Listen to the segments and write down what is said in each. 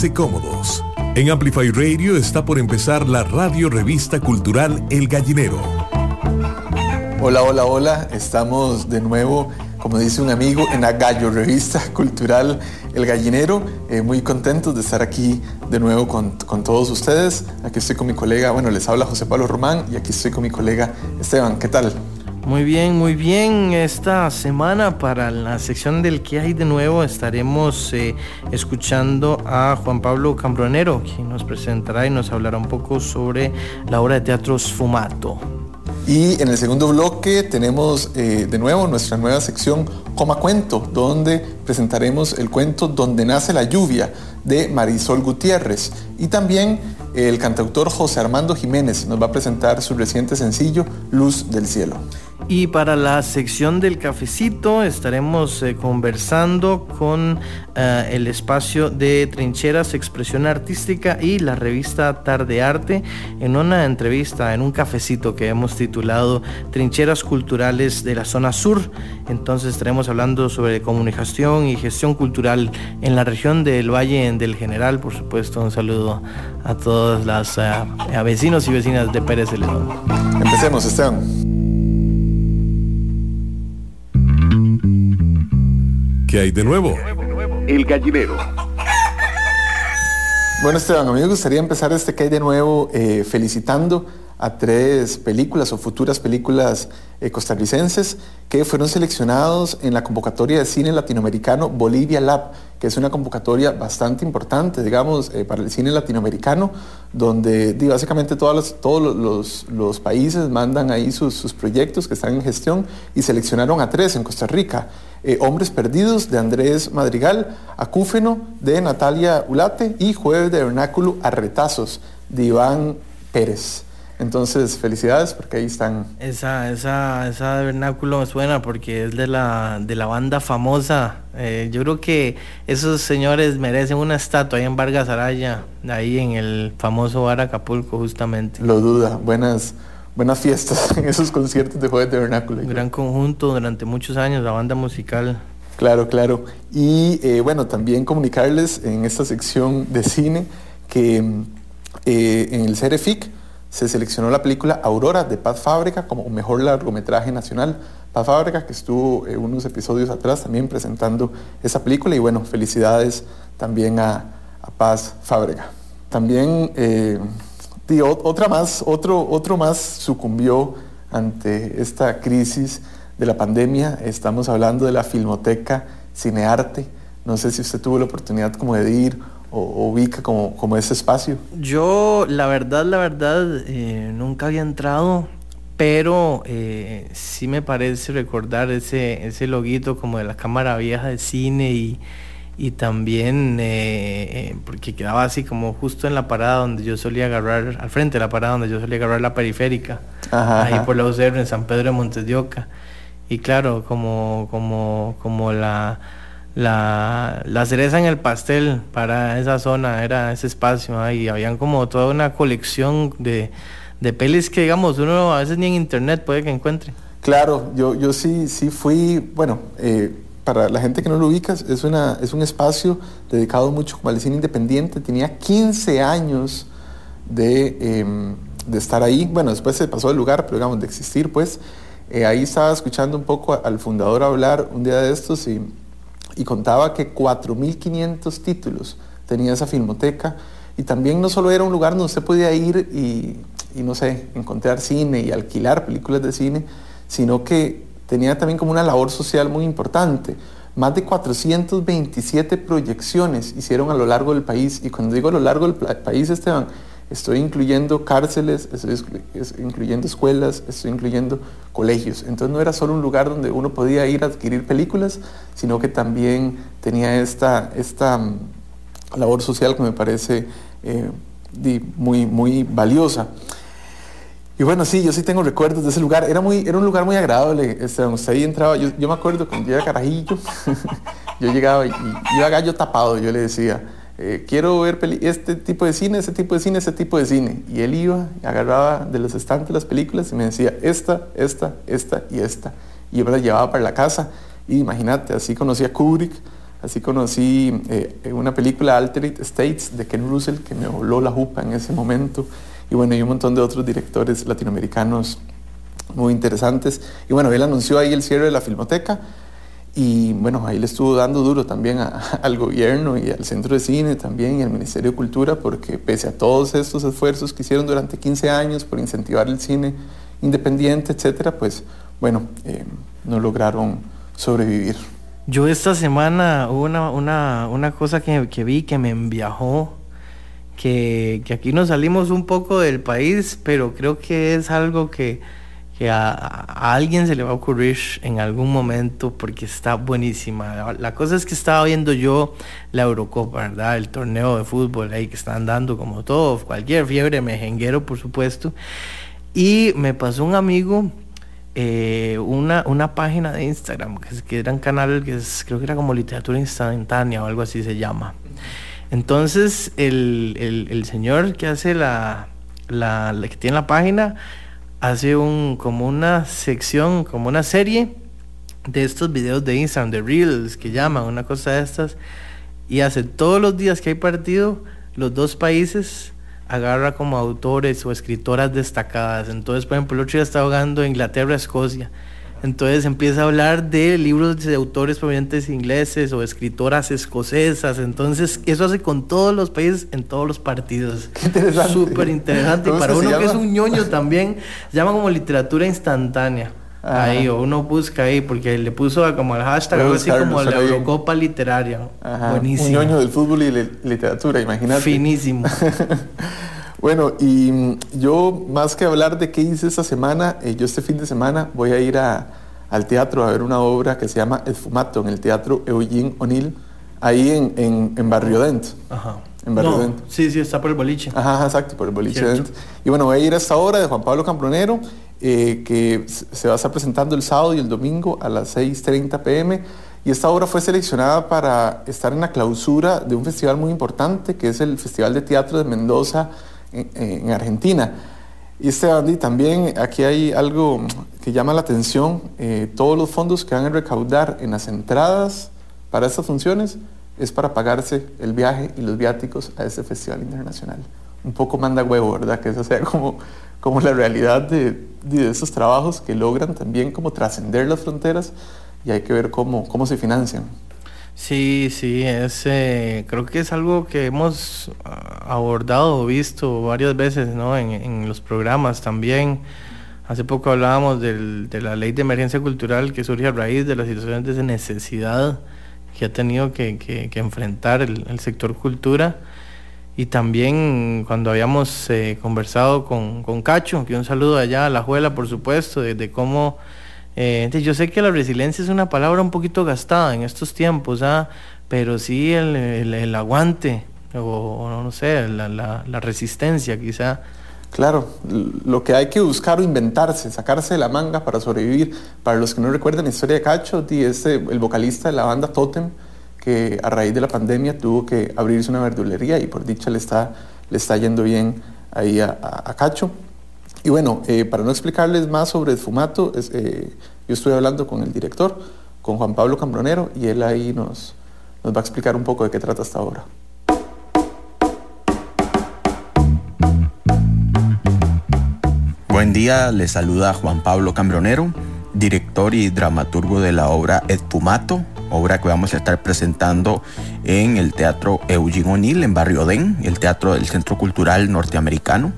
Pónganse cómodos. En Amplify Radio está por empezar la radio revista cultural El Gallinero. Hola, hola, hola. Estamos de nuevo, como dice un amigo, en la Gallo Revista Cultural El Gallinero. Eh, muy contentos de estar aquí de nuevo con, con, todos ustedes. Aquí estoy con mi colega, bueno, les habla José Pablo Román y aquí estoy con mi colega Esteban. ¿Qué tal? Muy bien, muy bien. Esta semana para la sección del que hay de nuevo estaremos eh, escuchando a Juan Pablo Cambronero, quien nos presentará y nos hablará un poco sobre la obra de teatro Sfumato. Y en el segundo bloque tenemos eh, de nuevo nuestra nueva sección Coma Cuento, donde presentaremos el cuento Donde nace la lluvia de Marisol Gutiérrez. Y también el cantautor José Armando Jiménez nos va a presentar su reciente sencillo Luz del Cielo. Y para la sección del cafecito estaremos eh, conversando con eh, el espacio de Trincheras Expresión Artística y la revista Tarde Arte en una entrevista, en un cafecito que hemos titulado Trincheras Culturales de la Zona Sur. Entonces estaremos hablando sobre comunicación y gestión cultural en la región del Valle del General. Por supuesto, un saludo a todos los eh, vecinos y vecinas de Pérez Celedón. Empecemos, Esteban. ¿Qué hay de nuevo? El gallinero. Bueno, Esteban, a mí me gustaría empezar este ¿Qué hay de nuevo? Eh, felicitando a tres películas o futuras películas eh, costarricenses que fueron seleccionados en la convocatoria de cine latinoamericano Bolivia Lab, que es una convocatoria bastante importante, digamos, eh, para el cine latinoamericano, donde básicamente todos los, países mandan ahí sus, proyectos que están en gestión y seleccionaron a tres en Costa Rica. Eh, Hombres Perdidos de Andrés Madrigal, Acúfeno de Natalia Ulate y Jueves de Vernáculo Arretazos de Iván Pérez. Entonces, felicidades porque ahí están. Esa, esa, esa de vernáculo me suena porque es de la, de la banda famosa. Eh, yo creo que esos señores merecen una estatua ahí en Vargas Araya, ahí en el famoso bar Acapulco, justamente. Lo duda. Buenas, buenas fiestas en esos conciertos de Jueves de Vernáculo. gran conjunto durante muchos años, la banda musical. Claro, claro. Y eh, bueno, también comunicarles en esta sección de cine que eh, en el CEREFIC se seleccionó la película Aurora de Paz Fábrica como mejor largometraje nacional. Paz Fábrica, que estuvo eh, unos episodios atrás también presentando esa película. Y bueno, felicidades también a, Paz Fábrica. También eh, otra más, otro, otro más sucumbió ante esta crisis de la pandemia. Estamos hablando de la Filmoteca Cinearte. No sé si usted tuvo la oportunidad como de ir o, ubica como, como, ese espacio? Yo, la verdad, la verdad, eh, nunca había entrado, pero eh, sí me parece recordar ese, ese loguito como de la cámara vieja de cine y, y también eh, porque quedaba así como justo en la parada donde yo solía agarrar, al frente de la parada donde yo solía agarrar la periférica, ahí por la UCR en San Pedro de Montes de Oca. Y claro, como, como, como la la, la, cereza en el pastel para esa zona, era ese espacio, y habían como toda una colección de, de pelis que digamos uno a veces ni en internet puede que encuentre. Claro, yo, yo sí, sí fui, bueno, eh, para la gente que no lo ubicas, es, una, es un espacio dedicado mucho al cine independiente, tenía 15 años de, em, de, estar ahí, bueno, después se pasó el lugar, pero digamos, de existir, pues, eh, ahí estaba escuchando un poco al fundador hablar un día de estos y y contaba que 4.500 títulos tenía esa filmoteca y también no solo era un lugar donde usted podía ir y, no sé, encontrar cine y alquilar películas de cine, sino que tenía también como una labor social muy importante. Más de 427 proyecciones hicieron a lo largo del país y cuando digo a lo largo del país, Esteban, estoy incluyendo cárceles, estoy incluyendo escuelas, estoy incluyendo colegios. Entonces no era solo un lugar donde uno podía ir a adquirir películas, sino que también tenía esta, esta mm, labor social que me parece eh, muy, muy valiosa. Y bueno, sí, yo sí tengo recuerdos de ese lugar. Era, muy, era un lugar muy agradable. Este, usted ahí entraba, yo, me acuerdo cuando yo era carajillo, yo llegaba y, y iba gallo tapado, yo le decía, eh, quiero ver este tipo de cine, ese tipo de cine, ese tipo de cine. Y él iba, agarraba de los estantes las películas y me decía, esta, esta, esta y esta. Y yo me las llevaba para la casa. Y imagínate, así conocí a Kubrick, Así conocí eh, una película Altered States de Ken Russell que me voló la jupa en ese momento. Y bueno, y un montón de otros directores latinoamericanos muy interesantes. Y bueno, él anunció ahí el cierre de la filmoteca. Y bueno, ahí le estuvo dando duro también al gobierno y al centro de cine también y al Ministerio de Cultura, porque pese a todos estos esfuerzos que hicieron durante 15 años por incentivar el cine independiente, etcétera, pues bueno, eh, no lograron sobrevivir. Yo esta semana hubo una, una, una cosa que, que, vi que me enviajó, que, que, aquí nos salimos un poco del país, pero creo que es algo que, que a, alguien se le va a ocurrir en algún momento porque está buenísima. La, cosa es que estaba viendo yo la Eurocopa, ¿verdad? El torneo de fútbol ahí que están dando como todo, cualquier fiebre mejenguero, por supuesto. Y me pasó un amigo eh, una, una página de Instagram, que, es, que era un canal que es, creo que era como literatura instantánea o algo así se llama. Entonces, el, el, señor que hace la, la, que tiene la página, hace un, como una sección, como una serie de estos videos de Instagram, de Reels, que llaman, una cosa de estas, y hace todos los días que hay partido, los dos países agarra como autores o escritoras destacadas. Entonces, por ejemplo, el otro día estaba jugando Inglaterra, Escocia. Entonces empieza a hablar de libros de autores provenientes ingleses o escritoras escocesas. Entonces, eso hace con todos los países en todos los partidos. Qué interesante. Súper interesante. Y para uno que es un ñoño también, se llama como literatura instantánea. Ajá. Ahí, o uno busca ahí, porque le puso como el hashtag, algo así como la Eurocopa literaria. Ajá. Buenísimo. Un ñoño del fútbol y literatura, imagínate. Finísimo. bueno, y yo, más que hablar de qué hice esta semana, eh, yo este fin de semana voy a ir a, al teatro a ver una obra que se llama El Fumato, en el Teatro Eugene O'Neill, ahí en, en, en Barrio Dent. Ajá. En Barrio no, Dent. Sí, sí, está por el boliche. Ajá, exacto, por el boliche Dent. Y bueno, voy a ir a esta obra de Juan Pablo Cambronero eh, que se va a estar presentando el sábado y el domingo a las 6.30 pm. Y esta obra fue seleccionada para estar en la clausura de un festival muy importante, que es el Festival de Teatro de Mendoza en, en Argentina. Y este Andy, también aquí hay algo que llama la atención. Eh, todos los fondos que van a recaudar en las entradas para estas funciones es para pagarse el viaje y los viáticos a este festival internacional. Un poco manda huevo, ¿verdad? Que esa sea como como la realidad de, de esos trabajos que logran también como trascender las fronteras y hay que ver cómo, cómo se financian. Sí, sí, es, eh, creo que es algo que hemos abordado, visto varias veces ¿no? en, en los programas también. Hace poco hablábamos del, de la ley de emergencia cultural que surge a raíz de las situaciones de necesidad que ha tenido que, que, que enfrentar el, el sector cultura y también cuando habíamos eh, conversado con, con, Cacho, que un saludo allá a la Juela, por supuesto, de, de cómo... Eh, yo sé que la resiliencia es una palabra un poquito gastada en estos tiempos, ¿ah? pero sí el, aguante, o, no sé, la, resistencia quizá. Claro, lo que hay que buscar o inventarse, sacarse de la manga para sobrevivir. Para los que no recuerdan la historia de Cacho, es el vocalista de la banda Totem, que a raíz de la pandemia tuvo que abrirse una verdulería y por dicha le está, le está yendo bien ahí a Cacho. Y bueno, eh, para no explicarles más sobre fumato, eh, yo estoy hablando con el director, con Juan Pablo Cambronero, y él ahí nos, va a explicar un poco de qué trata esta obra. Buen día, les saluda Juan Pablo Cambronero, director y dramaturgo de la obra El Fumato, obra que vamos a estar presentando en el Teatro Eugene O'Neill en Barrio Den, el Teatro del Centro Cultural Norteamericano,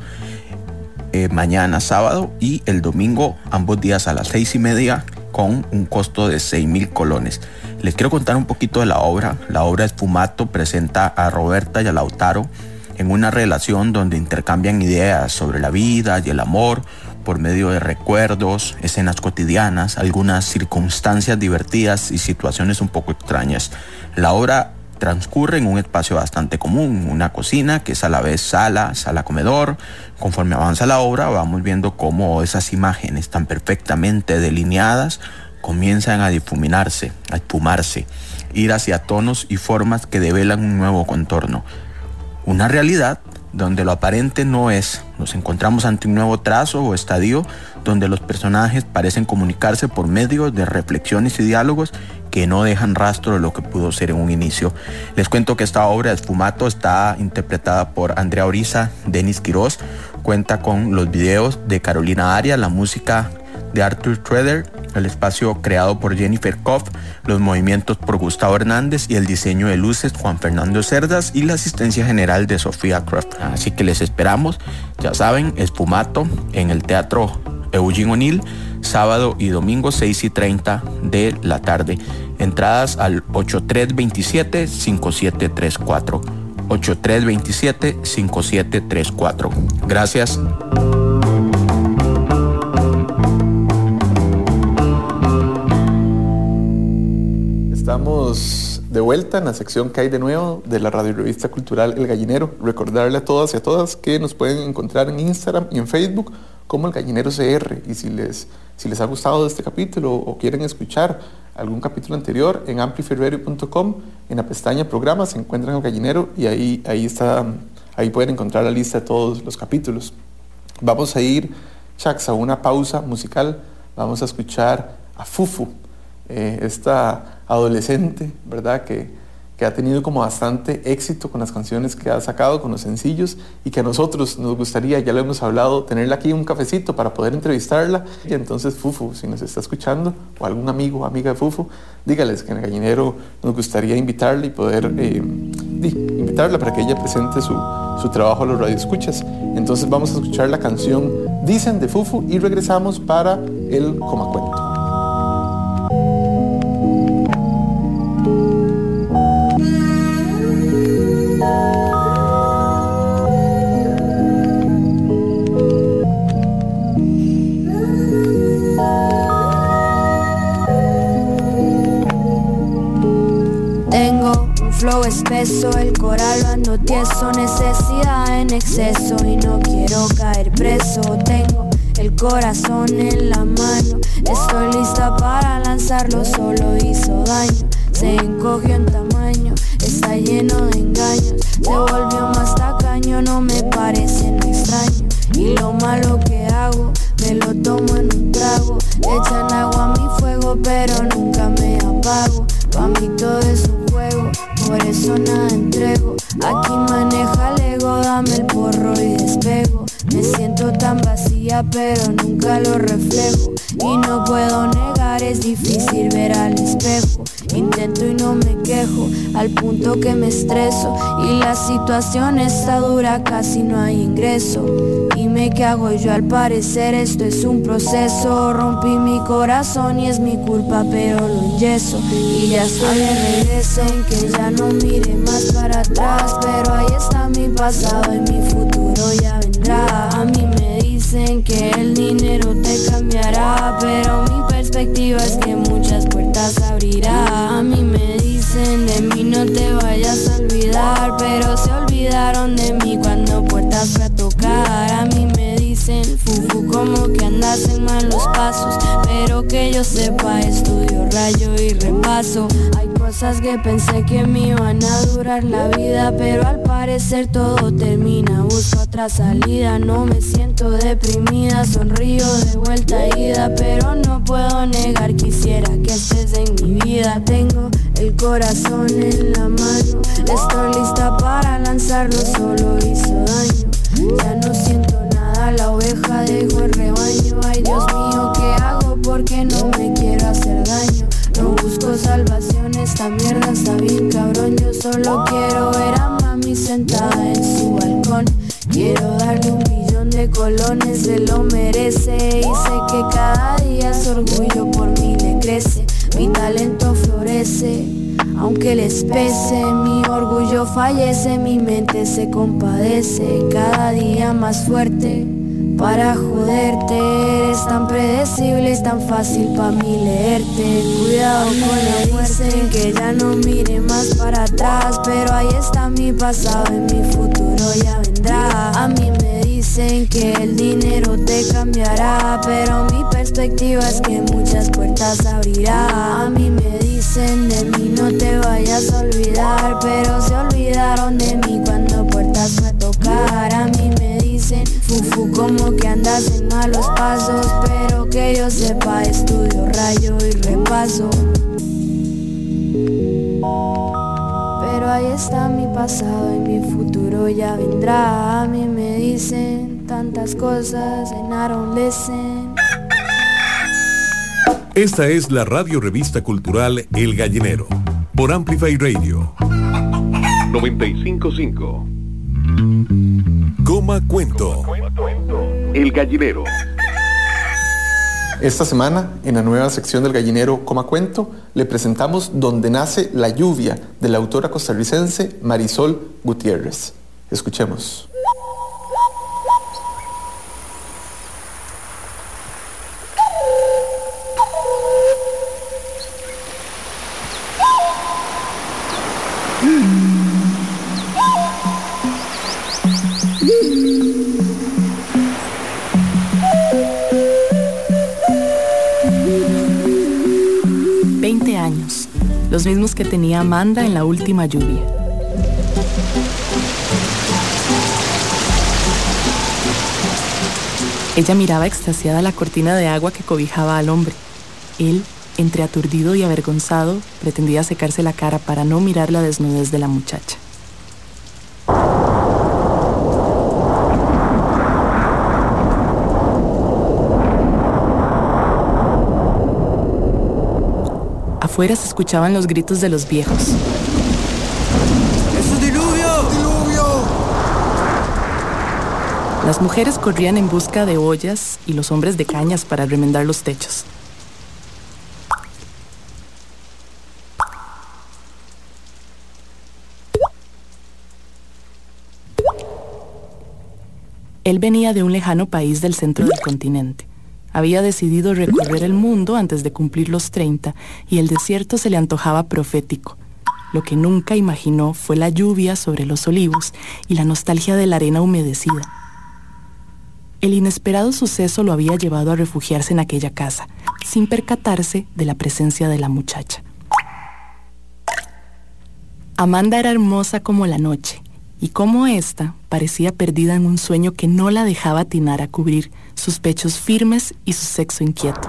eh, mañana sábado y el domingo, ambos días a las seis y media, con un costo de seis mil colones. Les quiero contar un poquito de la obra. La obra Espumato presenta a Roberta y a Lautaro en una relación donde intercambian ideas sobre la vida y el amor, por medio de recuerdos, escenas cotidianas, algunas circunstancias divertidas y situaciones un poco extrañas. La obra transcurre en un espacio bastante común, una cocina que es a la vez sala, sala comedor. Conforme avanza la obra vamos viendo cómo esas imágenes tan perfectamente delineadas comienzan a difuminarse, a espumarse, ir hacia tonos y formas que develan un nuevo contorno. Una realidad donde lo aparente no es. Nos encontramos ante un nuevo trazo o estadio donde los personajes parecen comunicarse por medio de reflexiones y diálogos que no dejan rastro de lo que pudo ser en un inicio. Les cuento que esta obra de Esfumato está interpretada por Andrea Oriza, Denis Quiroz, cuenta con los videos de Carolina Aria, la música de Arthur Schroeder, el espacio creado por Jennifer Koff, los movimientos por Gustavo Hernández y el diseño de luces Juan Fernando Cerdas y la asistencia general de Sofía Croft. Así que les esperamos, ya saben, Espumato en el Teatro Eugene O'Neill, sábado y domingo 6 y 30 de la tarde. Entradas al 8327-5734. 8327-5734. Gracias. Estamos de vuelta en la sección que hay de nuevo de la radio revista cultural El Gallinero. Recordarle a todas y a todas que nos pueden encontrar en Instagram y en Facebook como El Gallinero CR. Y si les, si les ha gustado este capítulo o quieren escuchar algún capítulo anterior, en amplifyradio.com, en la pestaña programas, se encuentran El Gallinero y ahí, ahí, está, ahí pueden encontrar la lista de todos los capítulos. Vamos a ir, Chax, a una pausa musical. Vamos a escuchar a Fufu, eh, esta adolescente, ¿verdad? Que, que ha tenido como bastante éxito con las canciones que ha sacado, con los sencillos, y que a nosotros nos gustaría, ya lo hemos hablado, tenerla aquí un cafecito para poder entrevistarla. Y entonces, Fufu, si nos está escuchando, o algún amigo o amiga de Fufu, dígales que en el gallinero nos gustaría invitarla y poder eh, invitarla para que ella presente su, su trabajo a los radioescuchas. Entonces vamos a escuchar la canción Dicen de Fufu y regresamos para el Coma flow espeso, el coral ando tieso, necesidad en exceso y no quiero caer preso. Tengo el corazón en la mano, estoy lista para lanzarlo, solo hizo daño, se encogió en tamaño, está lleno de engaños, se volvió más tacaño, no me parece no extraño. Y lo malo que hago, me lo tomo en un trago, echan agua a mi fuego, pero nunca me apago. Pa' mí todo es un juego, por eso nada entrego. Aquí maneja el ego, dame el porro y despego. Me siento tan vacía, pero nunca lo reflejo. Y no puedo negar, es difícil ver al espejo. Intento y no me quejo, al punto que me estreso. Y la situación está dura, casi no hay ingreso. Dime qué hago yo, al parecer esto es un proceso. Rompí mi corazón y es mi culpa, pero lo enyeso. Y ya estoy de regreso, que ya no mire más para atrás. Pero ahí está mi pasado y mi futuro ya vendrá. A mí me dicen que el dinero te cambiará, pero mi perspectiva es que muchas A mí me dicen de mí no te vayas a olvidar, pero se olvidaron de mí cuando puertas fue a tocar. A mí me dicen fufu como que andas en malos pasos, pero que yo sepa estudio rayo y repaso. Cosas que pensé que me iban a durar la vida, pero al parecer todo termina. Busco otra salida, no me siento deprimida, sonrío de vuelta a ida, pero no puedo negar quisiera que estés en mi vida. Tengo el corazón en la mano, estoy lista para lanzarlo, solo hizo daño. Ya no siento nada, la oveja dejó el rebaño. Ay Dios mío, ¿qué hago? Porque no me esta mierda está bien cabrón. Yo solo quiero ver a mami sentada en su balcón. Quiero darle un billón de colones, se lo merece. Y sé que cada día su orgullo por mí le crece. Mi talento florece, aunque les pese. Mi orgullo fallece, mi mente se compadece. Cada día más fuerte para joderte. Eres tan predecible, es tan fácil para mí leerte. Cuidado con la muerte, que ya no mire más para atrás. Pero ahí está mi pasado y mi futuro ya vendrá. A mí me dicen que el dinero te cambiará, pero mi perspectiva es que muchas puertas abrirá. A mí me dicen de mí no te vayas a olvidar, pero se olvidaron de mí cuando puertas a tocar. A mí me dicen, fufu, como que andas en malos pasos. Pero que yo sepa, estudio, rayo y repaso. Pero ahí está mi pasado y mi futuro ya vendrá. A mí me dicen tantas cosas and I don't listen. Esta es la radio revista cultural El Gallinero por Amplify Radio 955. Cuento. El Gallinero. Esta semana, en la nueva sección del Gallinero Coma Cuento, le presentamos Donde nace la lluvia de la autora costarricense Marisol Gutiérrez. Escuchemos. Que tenía Amanda en la última lluvia. Ella miraba extasiada la cortina de agua que cobijaba al hombre. Él, entre aturdido y avergonzado, pretendía secarse la cara para no mirar la desnudez de la muchacha. Afuera se escuchaban los gritos de los viejos. ¡Es un diluvio! ¡Diluvio! Las mujeres corrían en busca de ollas y los hombres de cañas para remendar los techos. Él venía de un lejano país del centro del continente. Había decidido recorrer el mundo antes de cumplir los 30 y el desierto se le antojaba profético. Lo que nunca imaginó fue la lluvia sobre los olivos y la nostalgia de la arena humedecida. El inesperado suceso lo había llevado a refugiarse en aquella casa, sin percatarse de la presencia de la muchacha. Amanda era hermosa como la noche, y como ésta parecía perdida en un sueño que no la dejaba atinar a cubrir sus pechos firmes y su sexo inquieto.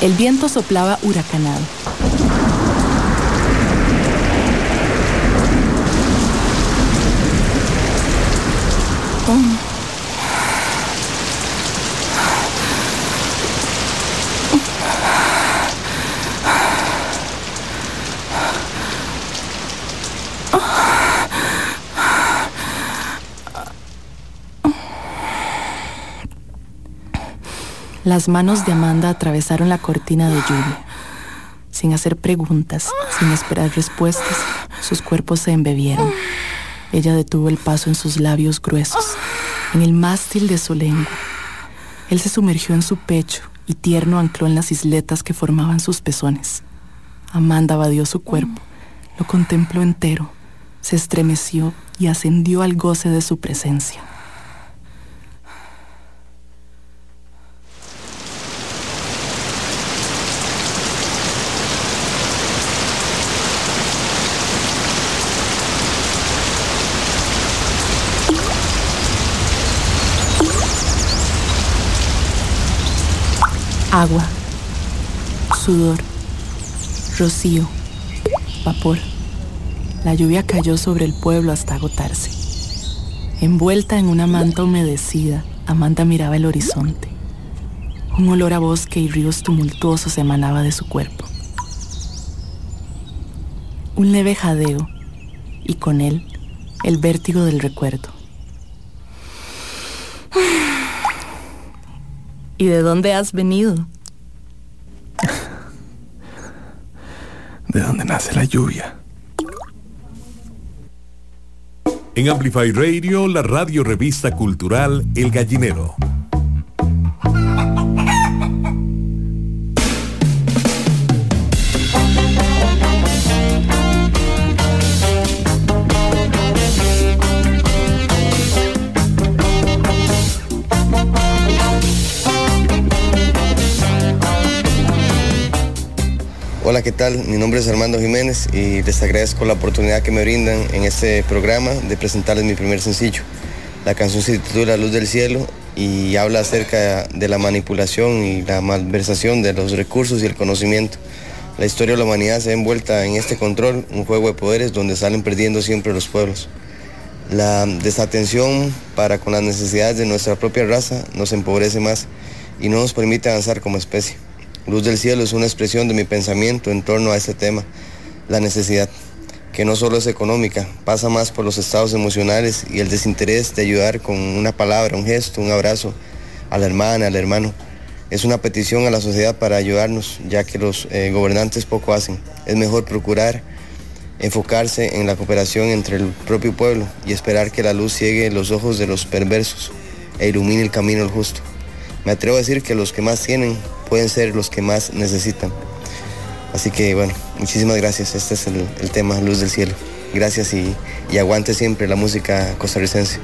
El viento soplaba huracanado. Oh. Las manos de Amanda atravesaron la cortina de lluvia. Sin hacer preguntas, sin esperar respuestas, sus cuerpos se embebieron. Ella detuvo el paso en sus labios gruesos, en el mástil de su lengua. Él se sumergió en su pecho y tierno ancló en las isletas que formaban sus pezones. Amanda evadió su cuerpo, lo contempló entero, se estremeció y ascendió al goce de su presencia. Agua, sudor, rocío, vapor. La lluvia cayó sobre el pueblo hasta agotarse. Envuelta en una manta humedecida, Amanda miraba el horizonte. Un olor a bosque y ríos tumultuosos emanaba de su cuerpo. Un leve jadeo y con él el vértigo del recuerdo. ¿Y de dónde has venido? de dónde nace la lluvia. En Amplify Radio, la radio revista cultural El Gallinero. Hola, ¿qué tal? Mi nombre es Armando Jiménez y les agradezco la oportunidad que me brindan en este programa de presentarles mi primer sencillo. La canción se titula Luz del Cielo y habla acerca de la manipulación y la malversación de los recursos y el conocimiento. La historia de la humanidad se ha envuelta en este control, un juego de poderes donde salen perdiendo siempre los pueblos. La desatención para con las necesidades de nuestra propia raza nos empobrece más y no nos permite avanzar como especie. Luz del cielo es una expresión de mi pensamiento en torno a este tema, la necesidad, que no solo es económica, pasa más por los estados emocionales y el desinterés de ayudar con una palabra, un gesto, un abrazo a la hermana, al hermano. Es una petición a la sociedad para ayudarnos, ya que los eh, gobernantes poco hacen. Es mejor procurar enfocarse en la cooperación entre el propio pueblo y esperar que la luz ciegue los ojos de los perversos e ilumine el camino del justo. Me atrevo a decir que los que más tienen pueden ser los que más necesitan. Así que bueno, muchísimas gracias. Este es el, tema Luz del Cielo. Gracias y, aguante siempre la música costarricense.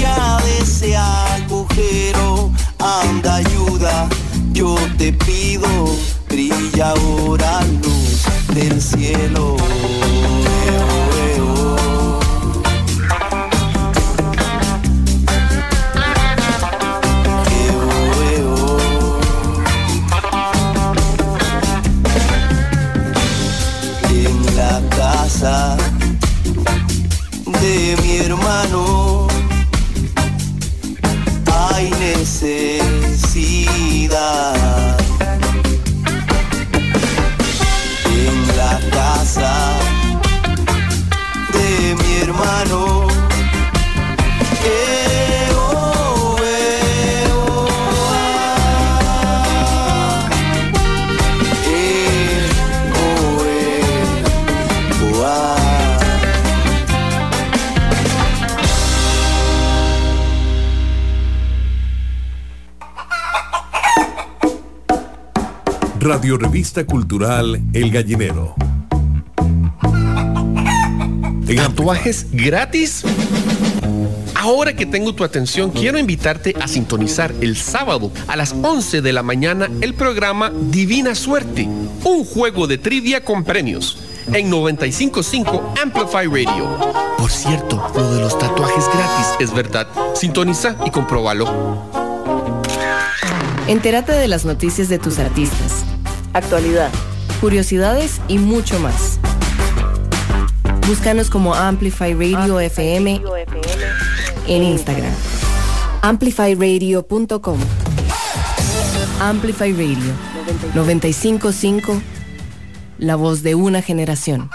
ya de ese agujero, anda ayuda, yo te pido, brilla ahora luz del cielo. Radio Revista Cultural El Gallinero. ¿Tatuajes gratis? Ahora que tengo tu atención, quiero invitarte a sintonizar el sábado a las 11 de la mañana el programa Divina Suerte, un juego de trivia con premios en 955 Amplify Radio. Por cierto, lo de los tatuajes gratis es verdad. Sintoniza y compruébalo. Entérate de las noticias de tus artistas, actualidad, curiosidades y mucho más. Búscanos como Amplify Radio FM en Instagram. Amplifyradio.com. Amplify Radio 955, la voz de una generación.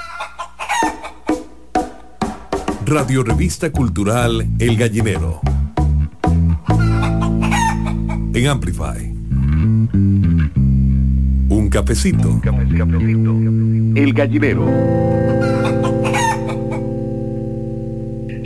Radio Revista Cultural El Gallinero. En Amplify. Un cafecito. El Gallinero.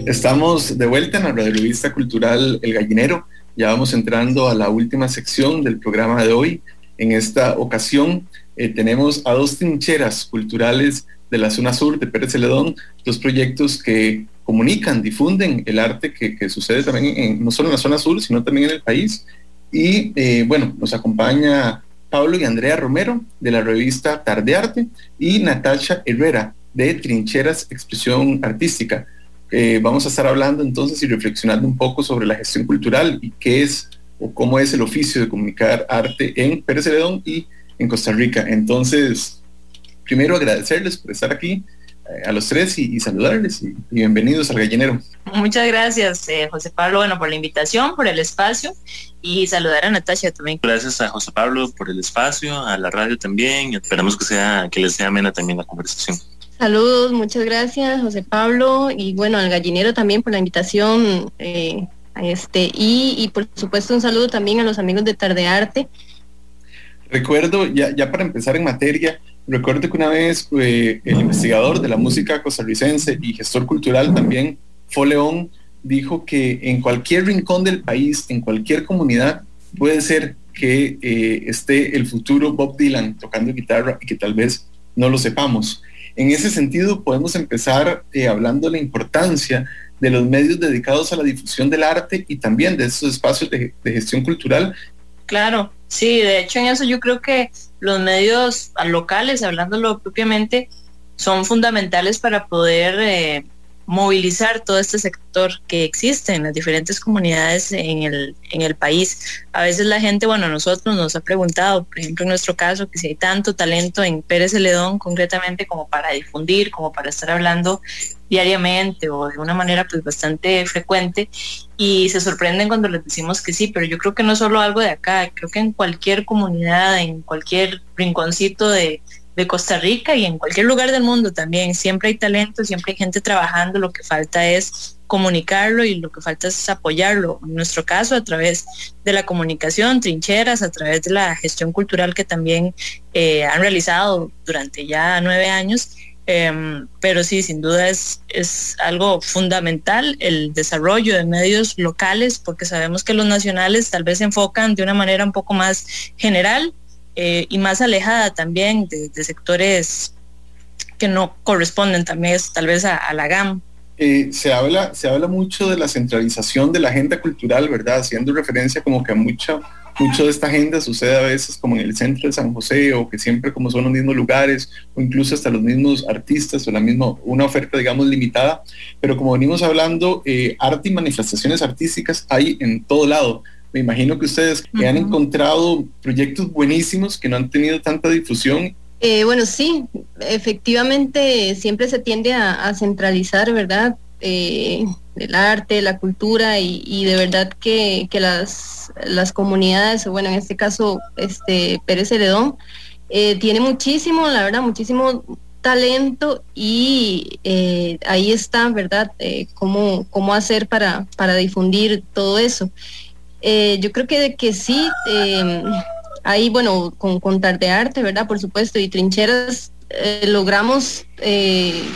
Estamos de vuelta en la radio revista cultural El Gallinero. Ya vamos entrando a la última sección del programa de hoy. En esta ocasión eh, tenemos a dos trincheras culturales de la zona sur de Pérez Celedón, dos proyectos que comunican, difunden el arte que, sucede también en, no solo en la zona sur, sino también en el país. Y eh, bueno, nos acompaña Pablo y Andrea Romero de la revista Tarde Arte y Natasha Herrera de Trincheras Expresión Artística. Eh, vamos a estar hablando entonces y reflexionando un poco sobre la gestión cultural y qué es o cómo es el oficio de comunicar arte en Pérez Celedón y en Costa Rica. Entonces, primero agradecerles por estar aquí a los tres y, saludarles y, bienvenidos al gallinero. Muchas gracias, eh, José Pablo, bueno, por la invitación, por el espacio y saludar a Natasha también. Gracias a José Pablo por el espacio, a la radio también y esperamos que sea que les sea amena también la conversación. Saludos, muchas gracias José Pablo y bueno al gallinero también por la invitación eh, a este y, por supuesto un saludo también a los amigos de Tarde Arte. Recuerdo, ya, ya para empezar en materia, recuerdo que una vez eh, el investigador de la música costarricense y gestor cultural también, Foleón, dijo que en cualquier rincón del país, en cualquier comunidad, puede ser que eh, esté el futuro Bob Dylan tocando guitarra y que tal vez no lo sepamos. En ese sentido, podemos empezar eh, hablando de la importancia de los medios dedicados a la difusión del arte y también de esos espacios de, gestión cultural. Claro, sí, de hecho en eso yo creo que los medios locales, hablándolo propiamente, son fundamentales para poder eh, movilizar todo este sector que existe en las diferentes comunidades en el, en el país. A veces la gente, bueno, nosotros nos ha preguntado, por ejemplo, en nuestro caso, que si hay tanto talento en Pérez Celedón concretamente como para difundir, como para estar hablando diariamente o de una manera pues bastante frecuente y se sorprenden cuando les decimos que sí, pero yo creo que no solo algo de acá, creo que en cualquier comunidad, en cualquier rinconcito de, de Costa Rica y en cualquier lugar del mundo también. Siempre hay talento, siempre hay gente trabajando, lo que falta es comunicarlo y lo que falta es apoyarlo. En nuestro caso, a través de la comunicación, trincheras, a través de la gestión cultural que también eh, han realizado durante ya nueve años. Em, pero sí, sin duda es, es algo fundamental el desarrollo de medios locales, porque sabemos que los nacionales tal vez se enfocan de una manera un poco más general eh, y más alejada también de, sectores que no corresponden también tal vez a, la GAM. Eh, se, habla, se habla mucho de la centralización de la agenda cultural, ¿verdad? Haciendo referencia como que a mucha, mucho de esta agenda sucede a veces como en el centro de San José o que siempre como son los mismos lugares o incluso hasta los mismos artistas o la misma, una oferta digamos limitada, pero como venimos hablando, eh, arte y manifestaciones artísticas hay en todo lado me imagino que ustedes han encontrado proyectos buenísimos que no han tenido tanta difusión. Eh, bueno, sí, efectivamente siempre se tiende a, centralizar, ¿verdad? Eh, el arte, la cultura y, de verdad que, las, las comunidades, bueno, en este caso, este Pérez Heredón, eh, tiene muchísimo, la verdad, muchísimo talento y ahí está, ¿verdad? cómo, cómo hacer para, para difundir todo eso. Eh, yo creo que, que sí, eh, ahí, bueno, con, con de Arte, ¿verdad? Por supuesto, y Trincheras eh, logramos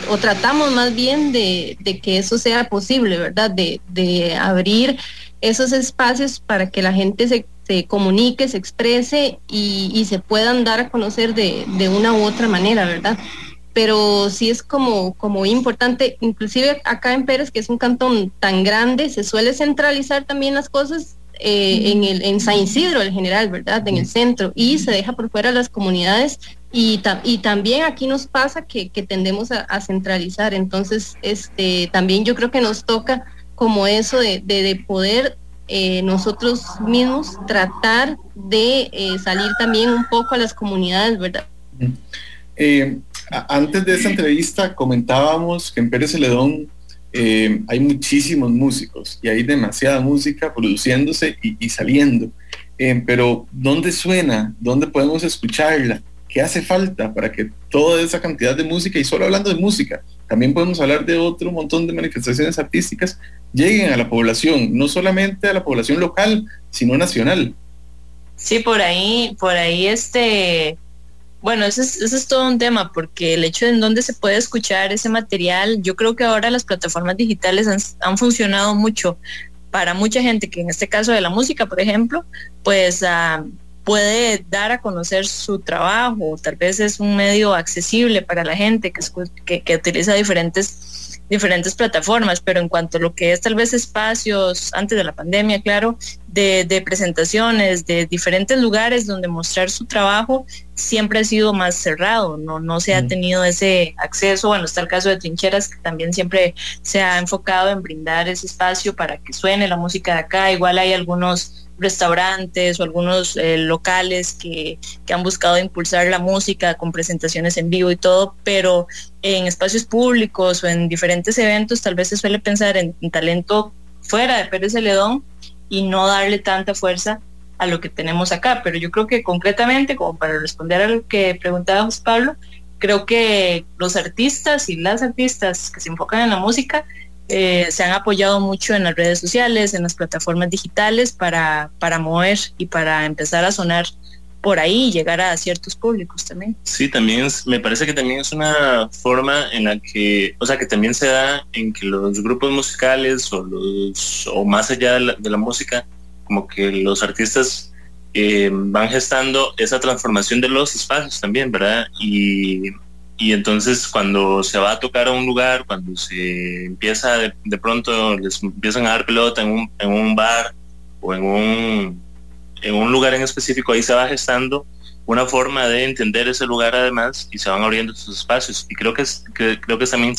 o tratamos más bien de, que eso sea posible, ¿verdad? De, abrir esos espacios para que la gente se, se comunique, se exprese y, se puedan dar a conocer de, de, una u otra manera, ¿verdad? Pero sí es como, como importante, inclusive acá en Pérez, que es un cantón tan grande, se suele centralizar también las cosas eh, en, el, en San Isidro, el general, ¿verdad? En el centro, y se deja por fuera las comunidades. Y, y también aquí nos pasa que, que tendemos a, centralizar. Entonces, este, también yo creo que nos toca como eso de, de, poder eh, nosotros mismos tratar de eh, salir también un poco a las comunidades, ¿verdad? antes de esta entrevista comentábamos que en Pérez Celedón eh, hay muchísimos músicos y hay demasiada música produciéndose y, saliendo. Eh, pero ¿dónde suena? ¿Dónde podemos escucharla? ¿Qué hace falta para que toda esa cantidad de música, y solo hablando de música, también podemos hablar de otro montón de manifestaciones artísticas, lleguen a la población, no solamente a la población local, sino nacional? Sí, por ahí, por ahí este bueno, ese es, todo un tema, porque el hecho de en dónde se puede escuchar ese material, yo creo que ahora las plataformas digitales han, funcionado mucho para mucha gente, que en este caso de la música, por ejemplo, pues ah, puede dar a conocer su trabajo, tal vez es un medio accesible para la gente que, que utiliza diferentes diferentes plataformas, pero en cuanto a lo que es tal vez espacios antes de la pandemia, claro, de, presentaciones, de diferentes lugares donde mostrar su trabajo, siempre ha sido más cerrado, no, no se ha tenido ese acceso, bueno, está el caso de Trincheras, que también siempre se ha enfocado en brindar ese espacio para que suene la música de acá, igual hay algunos restaurantes o algunos eh, locales que, han buscado impulsar la música con presentaciones en vivo y todo, pero en espacios públicos o en diferentes eventos tal vez se suele pensar en, talento fuera de Pérez Celedón y no darle tanta fuerza a lo que tenemos acá. Pero yo creo que concretamente, como para responder a lo que preguntaba Pablo, creo que los artistas y las artistas que se enfocan en la música eh, se han apoyado mucho en las redes sociales, en las plataformas digitales para, para mover y para empezar a sonar por ahí y llegar a ciertos públicos también. Sí, también me parece que también es una forma en la que, o sea, que también se da en que los grupos musicales o los o más allá de la, música, como que los artistas eh, van gestando esa transformación de los espacios también, ¿verdad? Y y entonces cuando se va a tocar a un lugar, cuando se empieza de, pronto, les empiezan a dar pelota en un, en un bar o en un, en un lugar en específico, ahí se va gestando una forma de entender ese lugar además y se van abriendo esos espacios. Y creo que, es, creo que también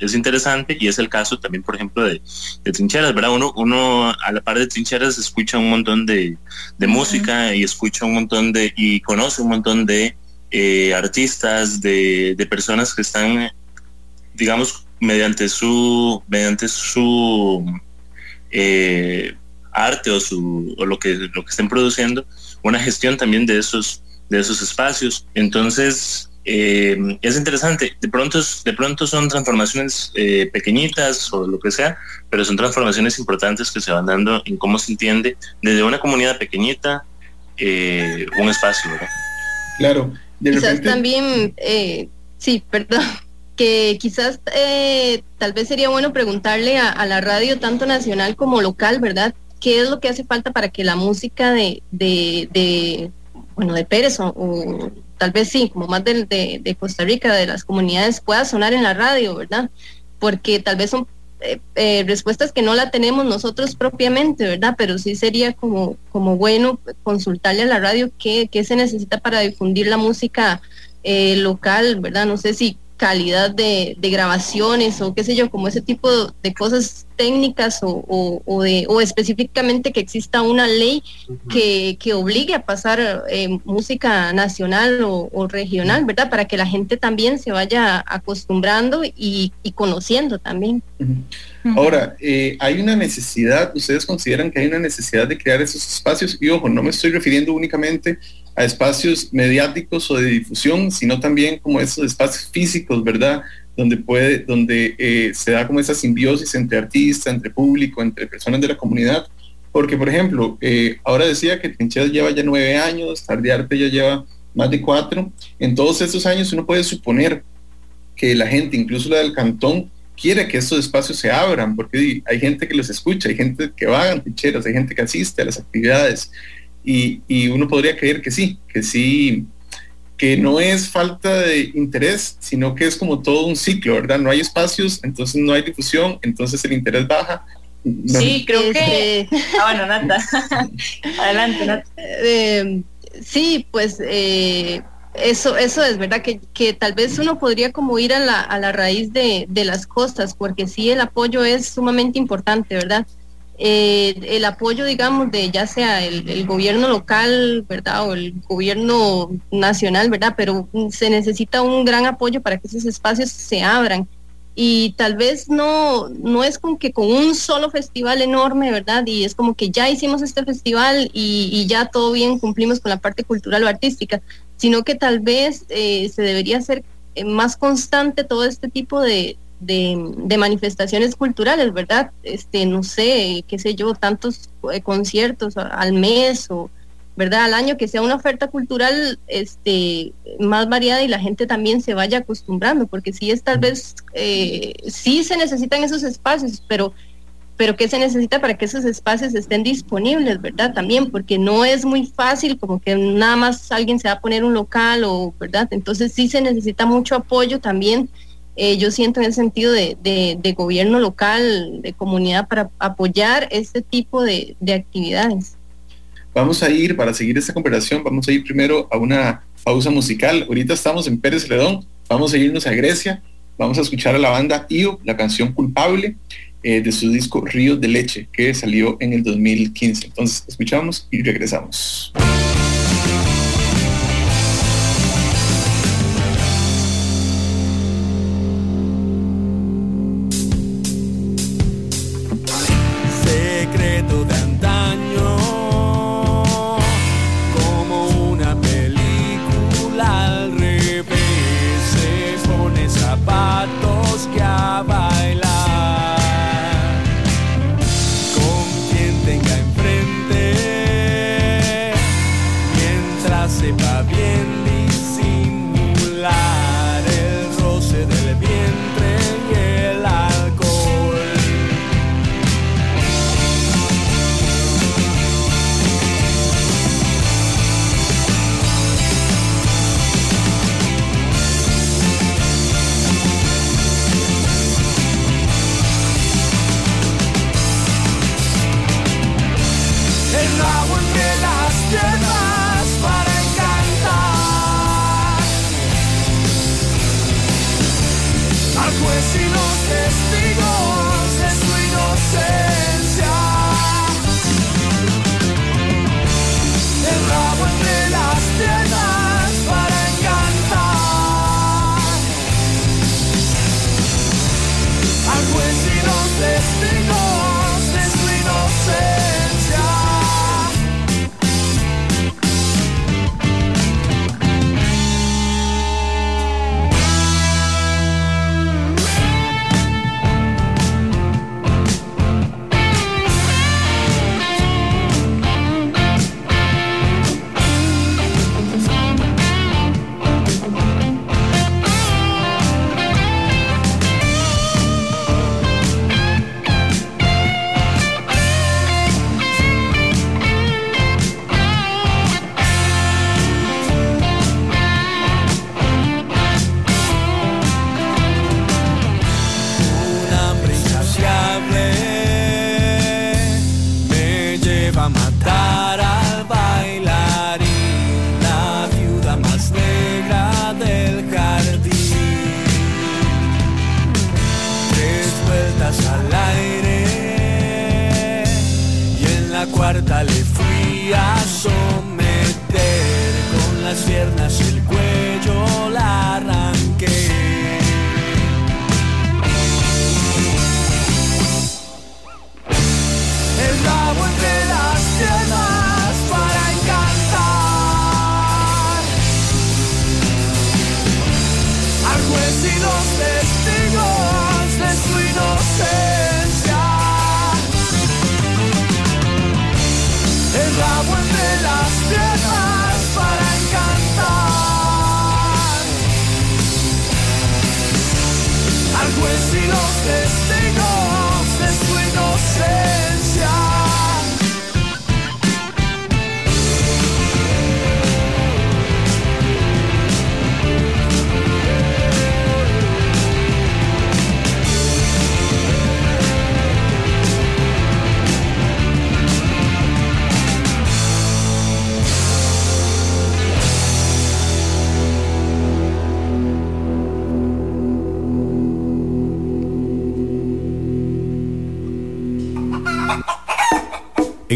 es, interesante y es el caso también, por ejemplo, de, trincheras, ¿verdad? Uno, uno a la par de trincheras escucha un montón de, de música y escucha un montón de, y conoce un montón de eh, artistas, de, personas que están, digamos, mediante su, mediante su eh, arte o su o lo que lo que estén produciendo, una gestión también de esos de esos espacios. Entonces eh, es interesante. De pronto de pronto son transformaciones pequeñitas o lo que sea, pero son transformaciones importantes que se van dando en cómo se entiende desde una comunidad pequeñita un espacio. Claro quizás también, eh, sí, perdón, que quizás eh, tal vez sería bueno preguntarle a, la radio, tanto nacional como local, ¿verdad? ¿Qué es lo que hace falta para que la música de, de, bueno, de Pérez o, tal vez sí, como más de, de Costa Rica, de las comunidades, pueda sonar en la radio, ¿verdad? Porque tal vez son eh, eh, respuestas que no la tenemos nosotros propiamente, ¿verdad? Pero sí sería como, como bueno consultarle a la radio qué, qué se necesita para difundir la música eh, local, ¿verdad? No sé si calidad de, grabaciones o qué sé yo, como ese tipo de cosas técnicas o, o, de, o específicamente que exista una ley que, que obligue a pasar eh, música nacional o, regional, ¿verdad? Para que la gente también se vaya acostumbrando y, conociendo también. Ahora, eh, hay una necesidad, ustedes consideran que hay una necesidad de crear esos espacios y ojo, no me estoy refiriendo únicamente a espacios mediáticos o de difusión, sino también como esos espacios físicos, ¿verdad? Donde puede, donde eh, se da como esa simbiosis entre artista, entre público, entre personas de la comunidad. Porque, por ejemplo, eh, ahora decía que Trincheras lleva ya nueve años, Tardearte ya lleva más de cuatro. En todos estos años uno puede suponer que la gente, incluso la del cantón, quiere que estos espacios se abran, porque hay gente que los escucha, hay gente que va a trincheras, hay gente que asiste a las actividades. Y, y uno podría creer que sí, que sí, que no es falta de interés, sino que es como todo un ciclo, ¿verdad? No hay espacios, entonces no hay difusión, entonces el interés baja. Sí, creo que... Ah, bueno, Nata. Adelante, Nata. Eh, sí, pues eh, eso, eso es verdad, que, que, tal vez uno podría como ir a la, a la raíz de, de, las costas, porque sí el apoyo es sumamente importante, ¿verdad? Eh, el apoyo, digamos, de ya sea el, gobierno local, ¿verdad? O el gobierno nacional, ¿verdad? Pero se necesita un gran apoyo para que esos espacios se abran. Y tal vez no, no es con que con un solo festival enorme, ¿verdad? Y es como que ya hicimos este festival y, y ya todo bien, cumplimos con la parte cultural o artística, sino que tal vez eh, se debería hacer eh, más constante todo este tipo de, de, de, manifestaciones culturales, ¿verdad? Este, no sé, qué sé yo, tantos eh, conciertos al mes o, ¿verdad? Al año, que sea una oferta cultural este, más variada y la gente también se vaya acostumbrando, porque sí es tal vez, eh, sí se necesitan esos espacios, pero pero qué se necesita para que esos espacios estén disponibles, ¿verdad? También, porque no es muy fácil como que nada más alguien se va a poner un local o, ¿verdad? Entonces sí se necesita mucho apoyo también, eh, yo siento en el sentido de, de, gobierno local, de comunidad, para apoyar este tipo de, de actividades. Vamos a ir, para seguir esta conversación, vamos a ir primero a una pausa musical. Ahorita estamos en Pérez Ledón, vamos a irnos a Grecia, vamos a escuchar a la banda IO, la canción Culpable eh, de su disco Ríos de Leche, que salió en el 2015. Entonces, escuchamos y regresamos.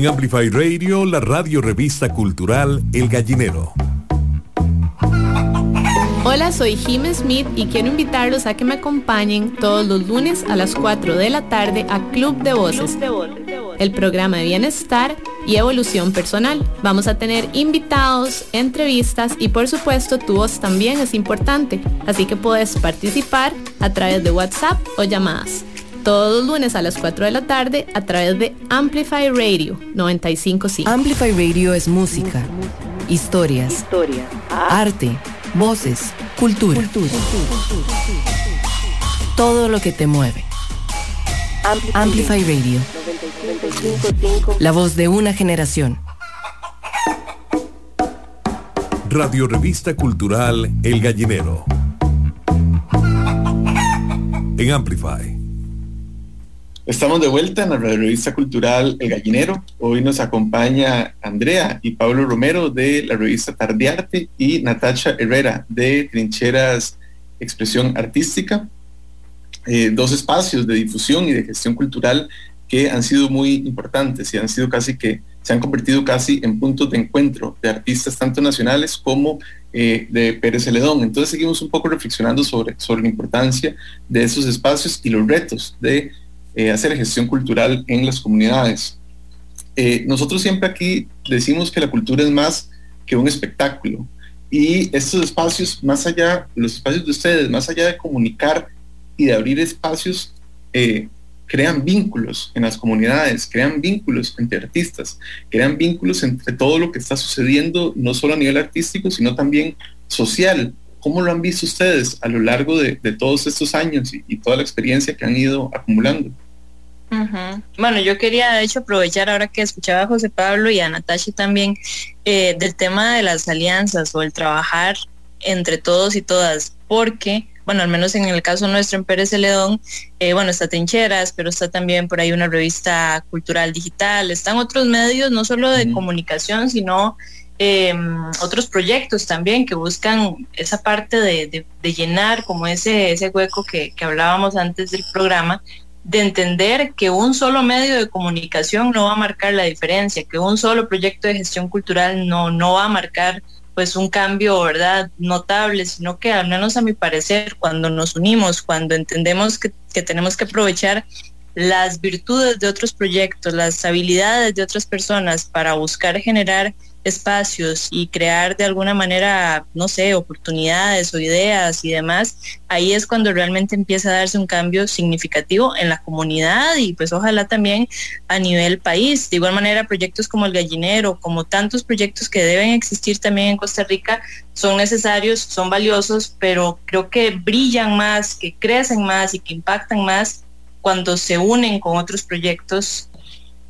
En Amplify Radio, la radio revista cultural El Gallinero. Hola, soy Jim Smith y quiero invitarlos a que me acompañen todos los lunes a las 4 de la tarde a Club de Voces, el programa de bienestar y evolución personal. Vamos a tener invitados, entrevistas y por supuesto tu voz también es importante, así que puedes participar a través de WhatsApp o llamadas. Todos los lunes a las 4 de la tarde a través de Amplify Radio 955. Amplify Radio es música, historias, arte voces, cultura. Todo lo que te mueve. Amplify Radio. La voz de una generación. Radio Revista Cultural El Gallinero. En Amplify. Estamos de vuelta en la revista cultural El Gallinero. Hoy nos acompaña Andrea y Pablo Romero de la revista Tardiarte y Natacha Herrera de Trincheras Expresión Artística. Eh, dos espacios de difusión y de gestión cultural que han sido muy importantes y han sido casi que se han convertido casi en puntos de encuentro de artistas tanto nacionales como eh, de Pérez Celedón. Entonces seguimos un poco reflexionando sobre, sobre la importancia de esos espacios y los retos de eh, hacer gestión cultural en las comunidades. Eh, nosotros siempre aquí decimos que la cultura es más que un espectáculo y estos espacios, más allá, los espacios de ustedes, más allá de comunicar y de abrir espacios, eh, crean vínculos en las comunidades, crean vínculos entre artistas, crean vínculos entre todo lo que está sucediendo, no solo a nivel artístico, sino también social. ¿Cómo lo han visto ustedes a lo largo de, todos estos años y, toda la experiencia que han ido acumulando? Bueno, yo quería de hecho aprovechar ahora que escuchaba a José Pablo y a Natasha también eh, del tema de las alianzas o el trabajar entre todos y todas, porque, bueno, al menos en el caso nuestro en Pérez Celedón, eh, bueno, está Trincheras, pero está también por ahí una revista cultural digital, están otros medios, no solo de comunicación, sino Em, otros proyectos también que buscan esa parte de, llenar como ese, ese hueco que, hablábamos antes del programa, de entender que un solo medio de comunicación no va a marcar la diferencia, que un solo proyecto de gestión cultural no, no va a marcar pues un cambio, ¿verdad?, notable, sino que al menos a mi parecer, cuando nos unimos, cuando entendemos que, que tenemos que aprovechar las virtudes de otros proyectos, las habilidades de otras personas para buscar generar espacios y crear de alguna manera, no sé, oportunidades o ideas y demás, ahí es cuando realmente empieza a darse un cambio significativo en la comunidad y pues ojalá también a nivel país. De igual manera, proyectos como el gallinero, como tantos proyectos que deben existir también en Costa Rica, son necesarios, son valiosos, pero creo que brillan más, que crecen más y que impactan más cuando se unen con otros proyectos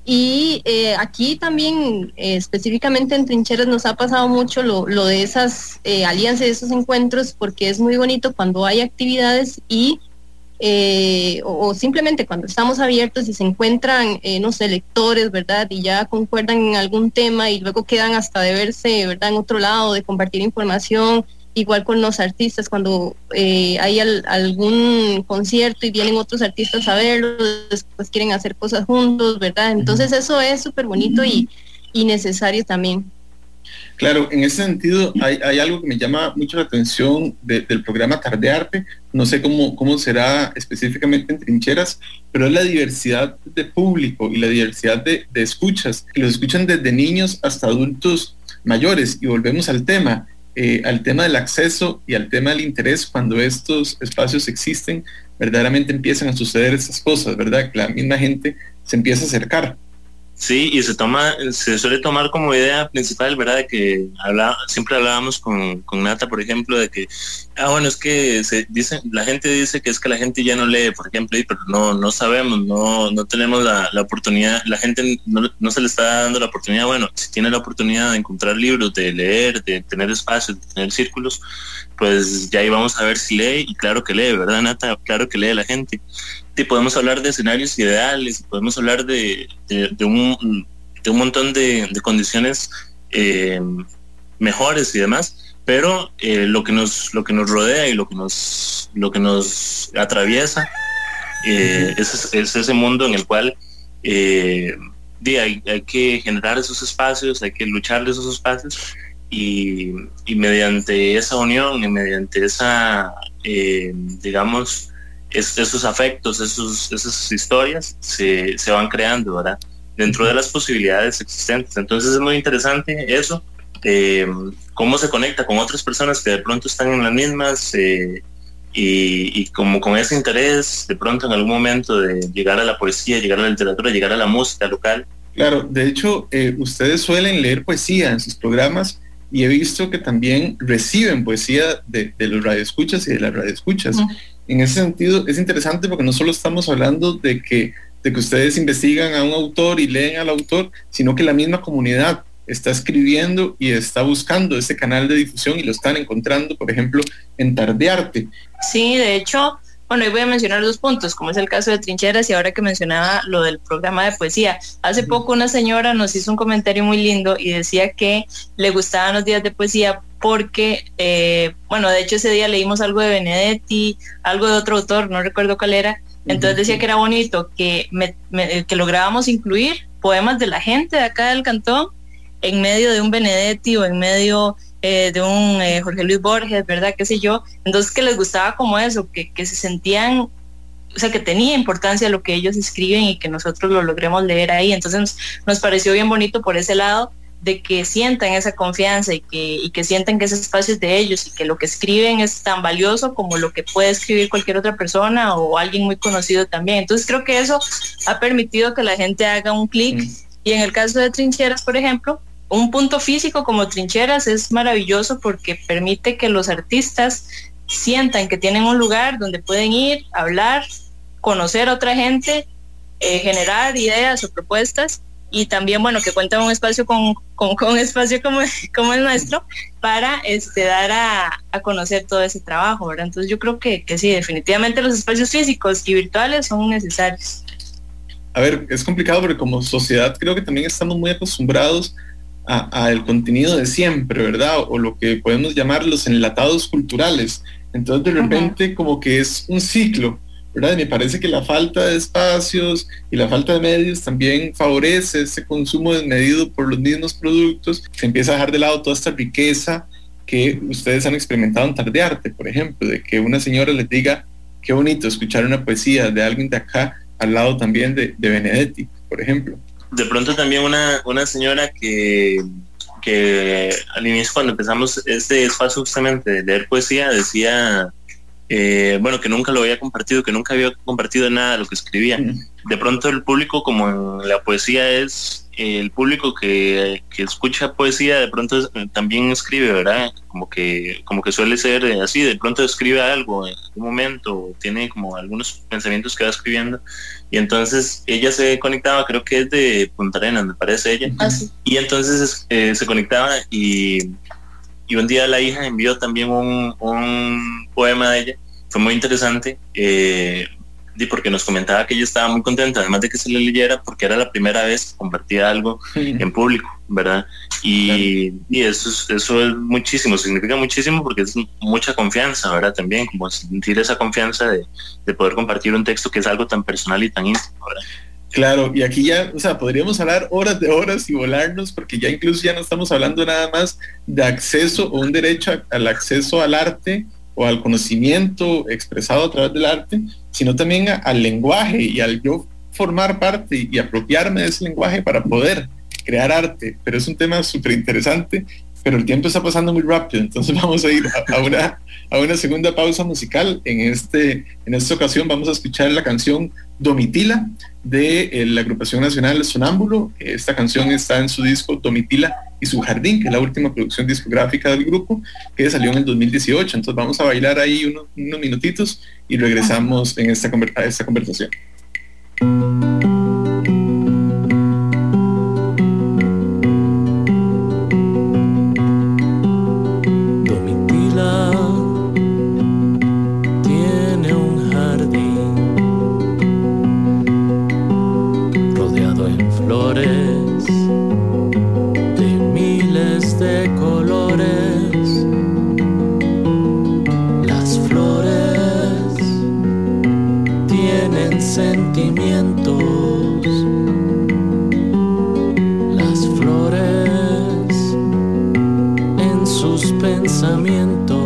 y eh, aquí también, eh, específicamente en Trincheras, nos ha pasado mucho lo, de esas eh, alianzas, esos encuentros, porque es muy bonito cuando hay actividades y, o, simplemente cuando estamos abiertos y se encuentran, no sé, lectores, ¿verdad? Y ya concuerdan en algún tema y luego quedan hasta de verse, ¿verdad? En otro lado, de compartir información igual con los artistas, cuando eh, hay algún concierto y vienen otros artistas a verlo, después quieren hacer cosas juntos, ¿verdad? Entonces eso es súper bonito y, necesario también. Claro, en ese sentido hay, algo que me llama mucho la atención del programa Tardearte, no sé cómo, cómo será específicamente en trincheras, pero es la diversidad de público y la diversidad de, de escuchas, que los escuchan desde niños hasta adultos mayores. Y volvemos al tema, eh, al tema del acceso y al tema del interés, cuando estos espacios existen, verdaderamente empiezan a suceder estas cosas, ¿verdad? Que la misma gente se empieza a acercar. Sí, y se toma, se suele tomar como idea principal, ¿verdad? Que habla, siempre hablábamos con, con Nata, por ejemplo, de que, ah, bueno, es que se dice, la gente dice que es que la gente ya no lee, por ejemplo, pero no, no sabemos, no, no tenemos la, oportunidad, la gente no, se le está dando la oportunidad, bueno, si tiene la oportunidad de encontrar libros, de leer, de tener espacios, de tener círculos, pues ya ahí vamos a ver si lee, y claro que lee, ¿verdad, Nata? Claro que lee la gente podemos hablar de escenarios ideales, podemos hablar de, un, de un, montón de, condiciones eh, mejores y demás, pero eh, lo que nos lo que nos rodea y lo que nos lo que nos atraviesa eh, es, ese mundo en el cual hay, hay, que generar esos espacios, hay que luchar de esos espacios y, mediante esa unión y mediante esa, eh, digamos, esos afectos, esos, esas historias se, se, van creando, ¿verdad? Dentro de las posibilidades existentes. Entonces es muy interesante eso, eh, cómo se conecta con otras personas que de pronto están en las mismas eh, y, como con ese interés de pronto en algún momento de llegar a la poesía, llegar a la literatura, llegar a la música local. Claro, de hecho, ustedes suelen leer poesía en sus programas y he visto que también reciben poesía de, de los radioescuchas y de las radioescuchas. Uh -huh en ese sentido es interesante porque no solo estamos hablando de que, de que ustedes investigan a un autor y leen al autor, sino que la misma comunidad está escribiendo y está buscando ese canal de difusión y lo están encontrando, por ejemplo, en Tardearte. Sí, de hecho, bueno, hoy voy a mencionar dos puntos, como es el caso de Trincheras y ahora que mencionaba lo del programa de poesía. Hace poco una señora nos hizo un comentario muy lindo y decía que le gustaban los días de poesía porque, eh, bueno, de hecho ese día leímos algo de Benedetti, algo de otro autor, no recuerdo cuál era, entonces decía que era bonito que, me, me, que lográbamos incluir poemas de la gente de acá del cantón en medio de un Benedetti o en medio eh, de un eh, Jorge Luis Borges, ¿verdad? ¿Qué sé yo? Entonces que les gustaba como eso, que, que se sentían o sea, que tenía importancia lo que ellos escriben y que nosotros lo logremos leer ahí. Entonces nos, nos pareció bien bonito por ese lado de que sientan esa confianza y que, y que sientan que ese espacio es de ellos y que lo que escriben es tan valioso como lo que puede escribir cualquier otra persona o alguien muy conocido también. Entonces creo que eso ha permitido que la gente haga un clic mm. y en el caso de Trincheras, por ejemplo, un punto físico como Trincheras es maravilloso porque permite que los artistas sientan que tienen un lugar donde pueden ir, hablar, conocer a otra gente, eh, generar ideas o propuestas y también bueno que cuenta un espacio con, con, un espacio como, como el nuestro para este dar a, a, conocer todo ese trabajo entonces yo creo que, que sí definitivamente los espacios físicos y virtuales son necesarios. A ver es complicado porque como sociedad creo que también estamos muy acostumbrados al contenido de siempre verdad o lo que podemos llamar los enlatados culturales entonces de repente como que es un ciclo ¿verdad? Me parece que la falta de espacios y la falta de medios también favorece ese consumo desmedido por los mismos productos. Se empieza a dejar de lado toda esta riqueza que ustedes han experimentado en Tardearte, por ejemplo, de que una señora les diga qué bonito escuchar una poesía de alguien de acá al lado también de, de Benedetti, por ejemplo. De pronto también una, una señora que, que al inicio cuando empezamos este espacio justamente de leer poesía decía eh, bueno, que nunca lo había compartido, que nunca había compartido nada de lo que escribía. De pronto el público, como en la poesía es el público que, que escucha poesía, de pronto es, también escribe, ¿verdad? Como que, como que suele ser así, de pronto escribe algo en algún momento, tiene como algunos pensamientos que va escribiendo, y entonces ella se conectaba, creo que es de Punta Arenas, me parece ella, ah, sí. y entonces eh, se conectaba y y un día la hija envió también un, un poema de ella, fue muy interesante, eh, porque nos comentaba que ella estaba muy contenta, además de que se le leyera, porque era la primera vez que compartía algo sí. en público, ¿verdad? Y, claro. y eso, es, eso es muchísimo, significa muchísimo porque es mucha confianza, ¿verdad? También, como sentir esa confianza de, de poder compartir un texto que es algo tan personal y tan íntimo, ¿verdad? Claro, y aquí ya, o sea, podríamos hablar horas de horas y volarnos, porque ya incluso ya no estamos hablando nada más de acceso o un derecho al acceso al arte o al conocimiento expresado a través del arte, sino también al lenguaje y al yo formar parte y, y apropiarme de ese lenguaje para poder crear arte. Pero es un tema súper interesante, pero el tiempo está pasando muy rápido, entonces vamos a ir a, a, una, a una segunda pausa musical. En, este, en esta ocasión vamos a escuchar la canción Domitila de eh, la agrupación nacional Sonámbulo. Esta canción está en su disco Domitila y su jardín, que es la última producción discográfica del grupo, que salió en el 2018. Entonces vamos a bailar ahí unos, unos minutitos y regresamos en esta, esta conversación. tienen sentimientos. Las flores en sus pensamientos.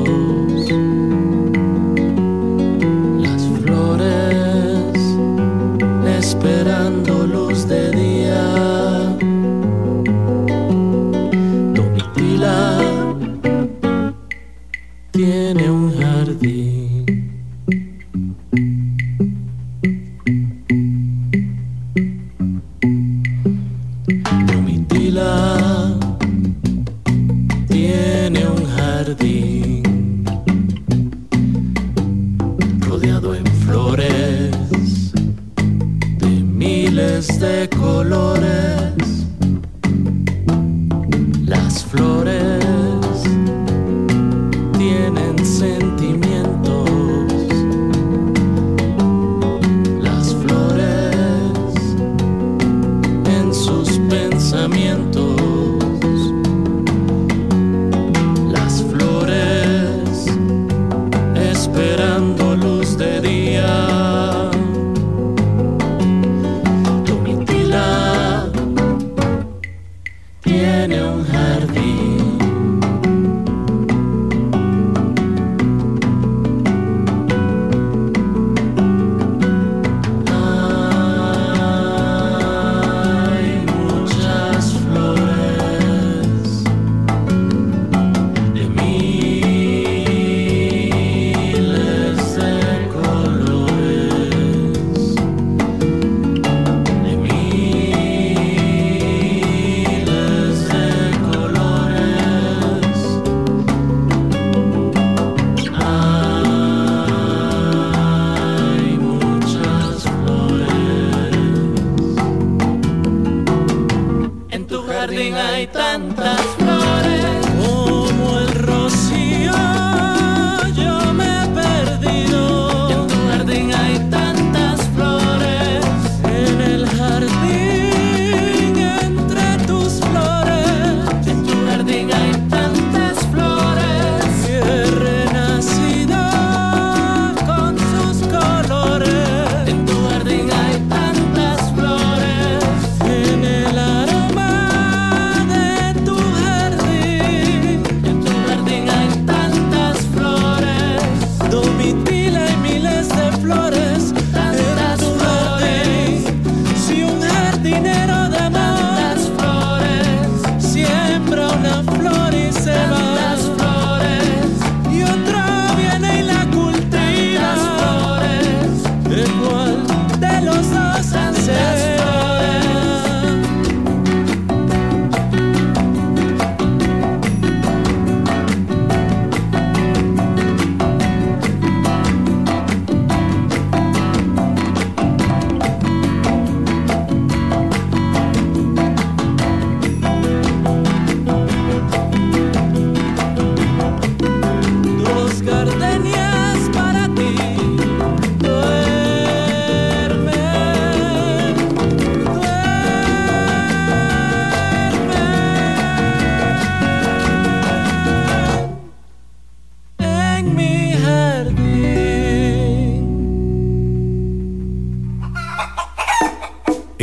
Jardín hay tantas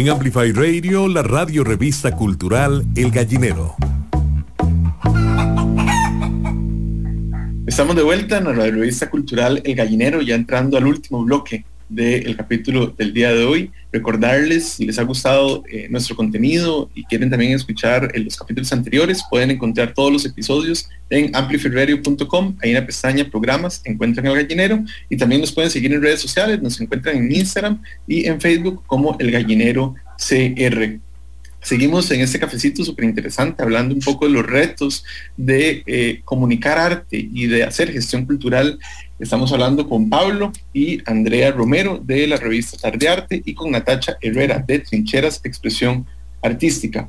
En Amplify Radio, la radio revista cultural El Gallinero. Estamos de vuelta en la revista cultural El Gallinero, ya entrando al último bloque del capítulo del día de hoy. Recordarles, si les ha gustado eh, nuestro contenido y quieren también escuchar eh, los capítulos anteriores, pueden encontrar todos los episodios en amplifyradio.com. Ahí en la pestaña programas encuentran El Gallinero y también nos pueden seguir en redes sociales. Nos encuentran en Instagram y en Facebook como El Gallinero CR. Seguimos en este cafecito súper interesante hablando un poco de los retos de eh, comunicar arte y de hacer gestión cultural. Estamos hablando con Pablo y Andrea Romero de la revista Tarde Arte y con Natacha Herrera de Trincheras Expresión Artística.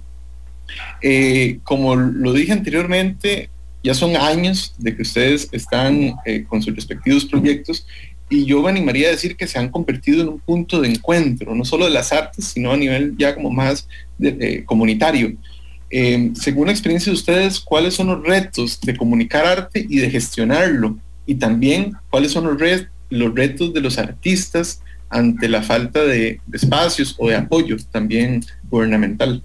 Eh, como lo dije anteriormente, ya son años de que ustedes están eh, con sus respectivos proyectos y yo me animaría a decir que se han convertido en un punto de encuentro, no solo de las artes, sino a nivel ya como más eh, comunitario. Según la experiencia de ustedes, ¿cuáles son los retos de comunicar arte y de gestionarlo? Y también, ¿cuáles son los, re los retos de los artistas ante la falta de, de, espacios o de apoyo también gubernamental?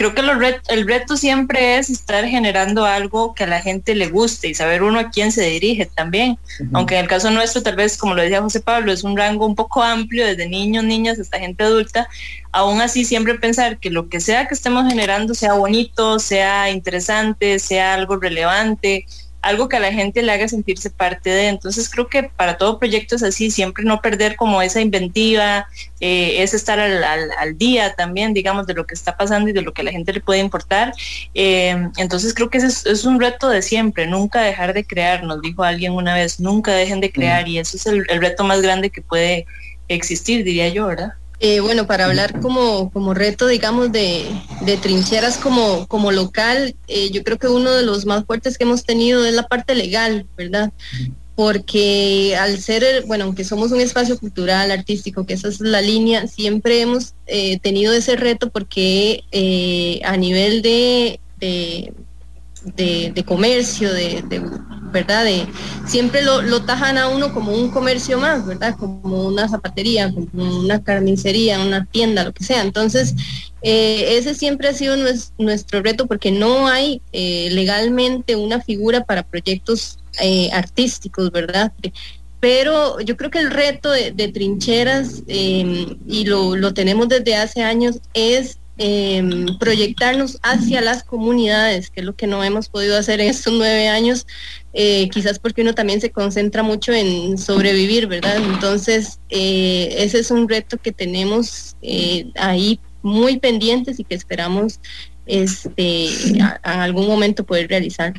creo que el reto siempre es estar generando algo que a la gente le guste y saber uno a quién se dirige también. Aunque en el caso nuestro, tal vez, como lo decía José Pablo, es un rango un poco amplio, desde niños, niñas hasta gente adulta. Aún así, siempre pensar que lo que sea que estemos generando sea bonito, sea interesante, sea algo relevante, algo que a la gente le haga sentirse parte de. Entonces creo que para todo proyecto es así, siempre no perder como esa inventiva, eh, es estar al, día también, digamos, de lo que está pasando y de lo que a la gente le puede importar. Eh, entonces creo que ese es, un reto de siempre, nunca dejar de crear, nos dijo alguien una vez, nunca dejen de crear y eso es el reto más grande que puede existir, diría yo, ¿verdad? Eh, bueno, para hablar como, como reto, digamos, de, trincheras como, como local, eh, yo creo que uno de los más fuertes que hemos tenido es la parte legal, ¿verdad? Porque al ser, bueno, aunque somos un espacio cultural, artístico, que esa es la línea, siempre hemos eh, tenido ese reto porque a nivel de, de, comercio, de, ¿verdad? De, siempre lo, tajan a uno como un comercio más, ¿verdad? Como una zapatería, como una carnicería, una tienda, lo que sea. Entonces, eh, ese siempre ha sido nuestro reto porque no hay eh, legalmente una figura para proyectos eh, artísticos, ¿verdad? Pero yo creo que el reto de, trincheras, y lo, lo tenemos desde hace años, es Em, proyectarnos hacia las comunidades, que es lo que no hemos podido hacer en estos nueve años, eh, quizás porque uno también se concentra mucho en sobrevivir, ¿verdad? Entonces, eh, ese es un reto que tenemos eh, ahí muy pendientes y que esperamos este, en algún momento poder realizar.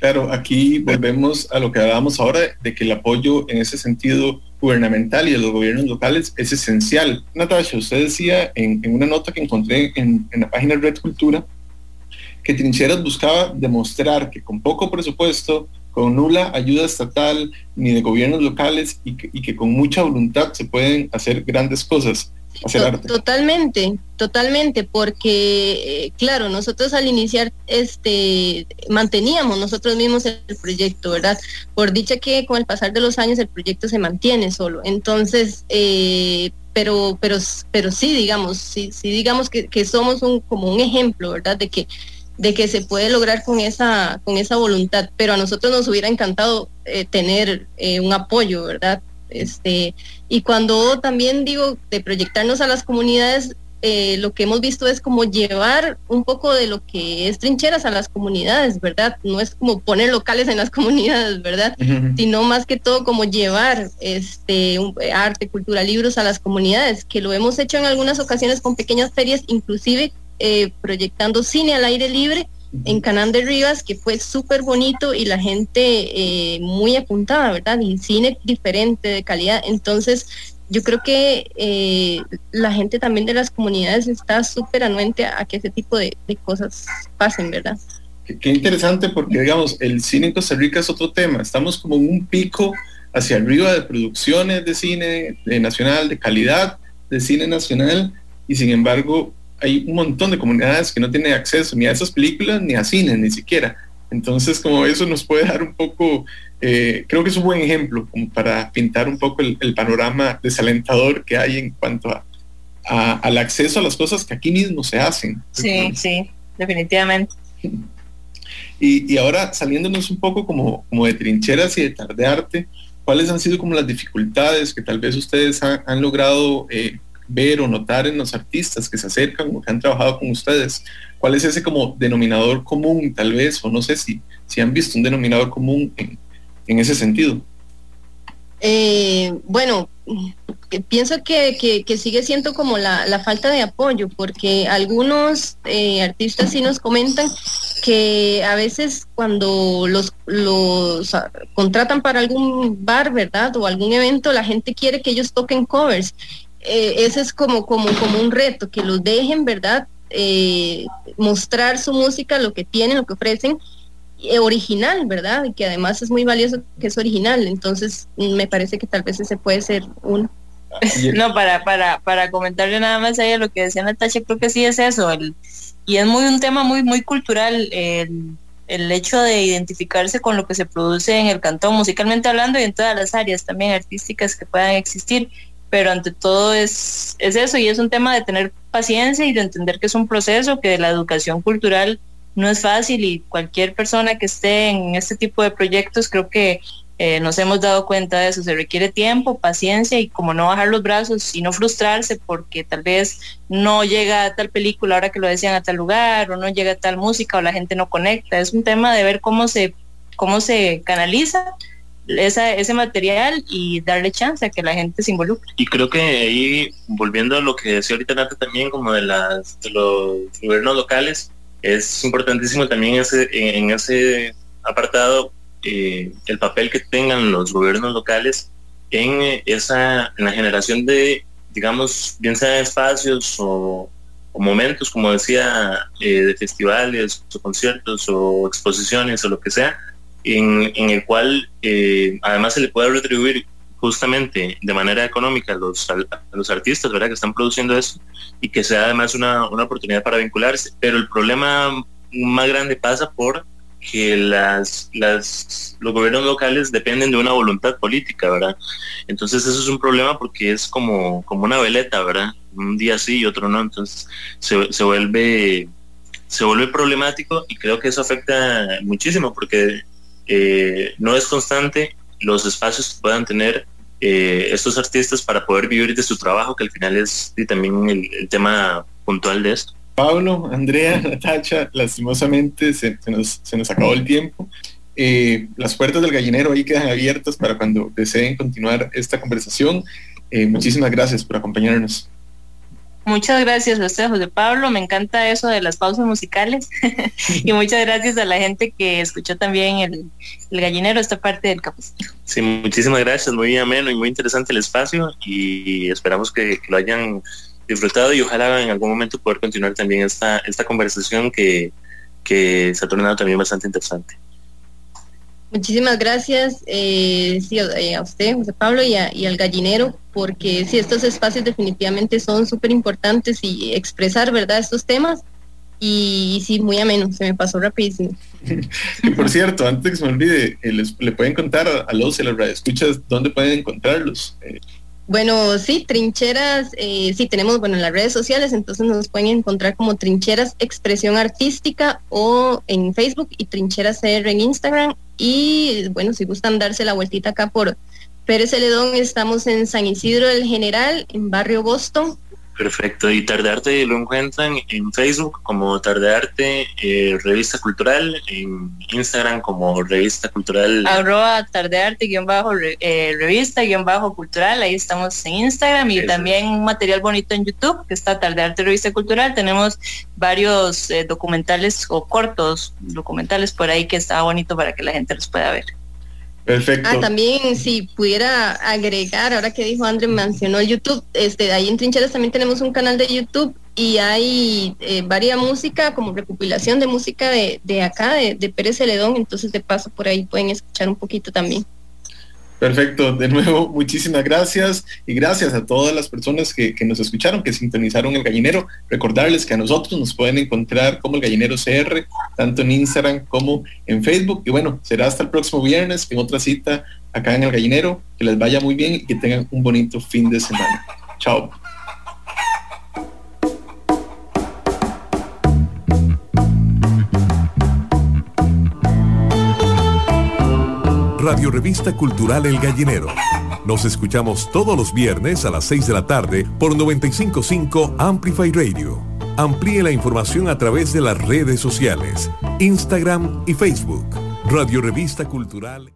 Claro, aquí volvemos a lo que hablábamos ahora, de que el apoyo en ese sentido gubernamental y de los gobiernos locales es esencial. Natasha, usted decía en, una nota que encontré en, la página Red Cultura que Trincheras buscaba demostrar que con poco presupuesto, con nula ayuda estatal ni de gobiernos locales y que con mucha voluntad se pueden hacer grandes cosas. Totalmente, totalmente, porque eh, claro, nosotros al iniciar este manteníamos nosotros mismos el proyecto, ¿verdad? Por dicha que con el pasar de los años el proyecto se mantiene solo. Entonces, eh, pero, pero, pero sí, digamos, sí, sí digamos que, somos un, como un ejemplo, ¿verdad? De que de que se puede lograr con esa, con esa voluntad, pero a nosotros nos hubiera encantado eh, tener un apoyo, ¿verdad? Este, y cuando también digo de proyectarnos a las comunidades, eh, lo que hemos visto es como llevar un poco de lo que es trincheras a las comunidades, ¿verdad? No es como poner locales en las comunidades, ¿verdad? Sino más que todo como llevar este arte, cultura, libros a las comunidades, que lo hemos hecho en algunas ocasiones con pequeñas ferias, inclusive eh, proyectando cine al aire libre en Canán de Rivas, que fue súper bonito y la gente eh, muy apuntada, ¿verdad? Y cine diferente, de calidad. Entonces, yo creo que eh, la gente también de las comunidades está súper anuente a que ese tipo de, cosas pasen, ¿verdad? Qué, interesante porque, digamos, el cine en Costa Rica es otro tema. Estamos como en un pico hacia arriba de producciones de cine de nacional, de calidad de cine nacional, y sin embargo hay un montón de comunidades que no tienen acceso ni a esas películas ni a cine, ni siquiera. Entonces, como eso nos puede dar un poco, eh, creo que es un buen ejemplo como para pintar un poco el, panorama desalentador que hay en cuanto a, al acceso a las cosas que aquí mismo se hacen. Sí, sí, definitivamente. Y, y, ahora saliéndonos un poco como, como de trincheras y de tardearte, ¿cuáles han sido como las dificultades que tal vez ustedes han, logrado eh, ver o notar en los artistas que se acercan o que han trabajado con ustedes? ¿Cuál es ese como denominador común tal vez? O no sé si, si han visto un denominador común en, ese sentido. Eh, bueno, pienso que, sigue siendo como la, falta de apoyo, porque algunos eh, artistas sí nos comentan que a veces cuando los, los ah, contratan para algún bar, ¿verdad? O algún evento, la gente quiere que ellos toquen covers eh, ese es como, como, como un reto, que los dejen, ¿verdad? Eh, mostrar su música, lo que tienen, lo que ofrecen, eh, original, ¿verdad? Y que además es muy valioso que es original. Entonces, me parece que tal vez ese puede ser un No, para, para, para comentarle nada más ahí a lo que decía Natasha, creo que sí es eso. y es muy un tema muy, muy cultural. El, el hecho de identificarse con lo que se produce en el cantón, musicalmente hablando, y en todas las áreas también artísticas que puedan existir pero ante todo es, es eso y es un tema de tener paciencia y de entender que es un proceso, que la educación cultural no es fácil y cualquier persona que esté en este tipo de proyectos creo que eh, nos hemos dado cuenta de eso, se requiere tiempo, paciencia y como no bajar los brazos y no frustrarse porque tal vez no llega tal película ahora que lo decían a tal lugar o no llega tal música o la gente no conecta. Es un tema de ver cómo se, cómo se canaliza ese material y darle chance a que la gente se involucre. Y creo que ahí, volviendo a lo que decía ahorita Nata también, como de, las, de los gobiernos locales, es importantísimo también ese, en ese apartado eh, el papel que tengan los gobiernos locales en eh, esa en la generación de digamos bien sea espacios o, momentos como decía eh, de festivales o conciertos o exposiciones o lo que sea en, el cual además se le puede retribuir justamente de manera económica a los, los artistas ¿verdad? que están produciendo eso y que sea además una, una oportunidad para vincularse pero el problema más grande pasa por que las, las, los gobiernos locales dependen de una voluntad política, ¿verdad? Entonces eso es un problema porque es como, como una veleta, ¿verdad? Un día sí y otro no, entonces se, se vuelve se vuelve problemático y creo que eso afecta muchísimo porque eh, no es constante los espacios que puedan tener eh, estos artistas para poder vivir de su trabajo, que al final es también el tema puntual de esto. Pablo, Andrea, Natacha, lastimosamente se, nos, acabó el tiempo. Eh, las puertas del gallinero ahí quedan abiertas para cuando deseen continuar esta conversación. Muchísimas gracias por acompañarnos. Muchas gracias a usted, José Pablo. Me encanta eso de las pausas musicales. y muchas gracias a la gente que escuchó también el, gallinero, esta parte del capítulo. Sí, muchísimas gracias. Muy ameno y muy interesante el espacio y esperamos que lo hayan disfrutado y ojalá en algún momento poder continuar también esta, esta conversación que, que se ha tornado también bastante interesante. Muchísimas gracias eh, eh, a usted, José Pablo, y, y, al gallinero, porque sí, estos espacios definitivamente son súper importantes y expresar, ¿verdad?, estos temas. Y, sí, muy ameno, se me pasó rapidísimo. y por cierto, antes que se me olvide, eh, le pueden contar a, los de las escuchas dónde pueden encontrarlos. Bueno, sí, trincheras, eh, sí, tenemos, bueno, en las redes sociales, entonces nos pueden encontrar como trincheras expresión artística o en Facebook y trincheras CR en Instagram. Y bueno, si gustan darse la vueltita acá por Pérez Celedón, estamos en San Isidro del General, en barrio Boston, Perfecto, y Tardearte lo encuentran en Facebook como Tardearte eh, Revista Cultural, en Instagram como Revista Cultural. Arroba Tardearte guion bajo eh, revista guion bajo cultural, ahí estamos en Instagram y también un material bonito en YouTube que está Tardearte Revista Cultural. Tenemos varios eh, documentales o cortos documentales por ahí que está bonito para que la gente los pueda ver. Perfecto. Ah, también si pudiera agregar, ahora que dijo André, mencionó YouTube, este, ahí en Trincheras también tenemos un canal de YouTube y hay eh, música, como recopilación de música de, de acá, de, de Pérez Celedón, entonces de paso por ahí pueden escuchar un poquito también. Perfecto, de nuevo, muchísimas gracias y gracias a todas las personas que, nos escucharon, que sintonizaron el gallinero. Recordarles que a nosotros nos pueden encontrar como el gallinero CR, tanto en Instagram como en Facebook. Y bueno, será hasta el próximo viernes en otra cita acá en el gallinero. Que les vaya muy bien y que tengan un bonito fin de semana. Chao. Radio Revista Cultural El Gallinero. Nos escuchamos todos los viernes a las 6 de la tarde por 955 Amplify Radio. Amplíe la información a través de las redes sociales, Instagram y Facebook. Radio Revista Cultural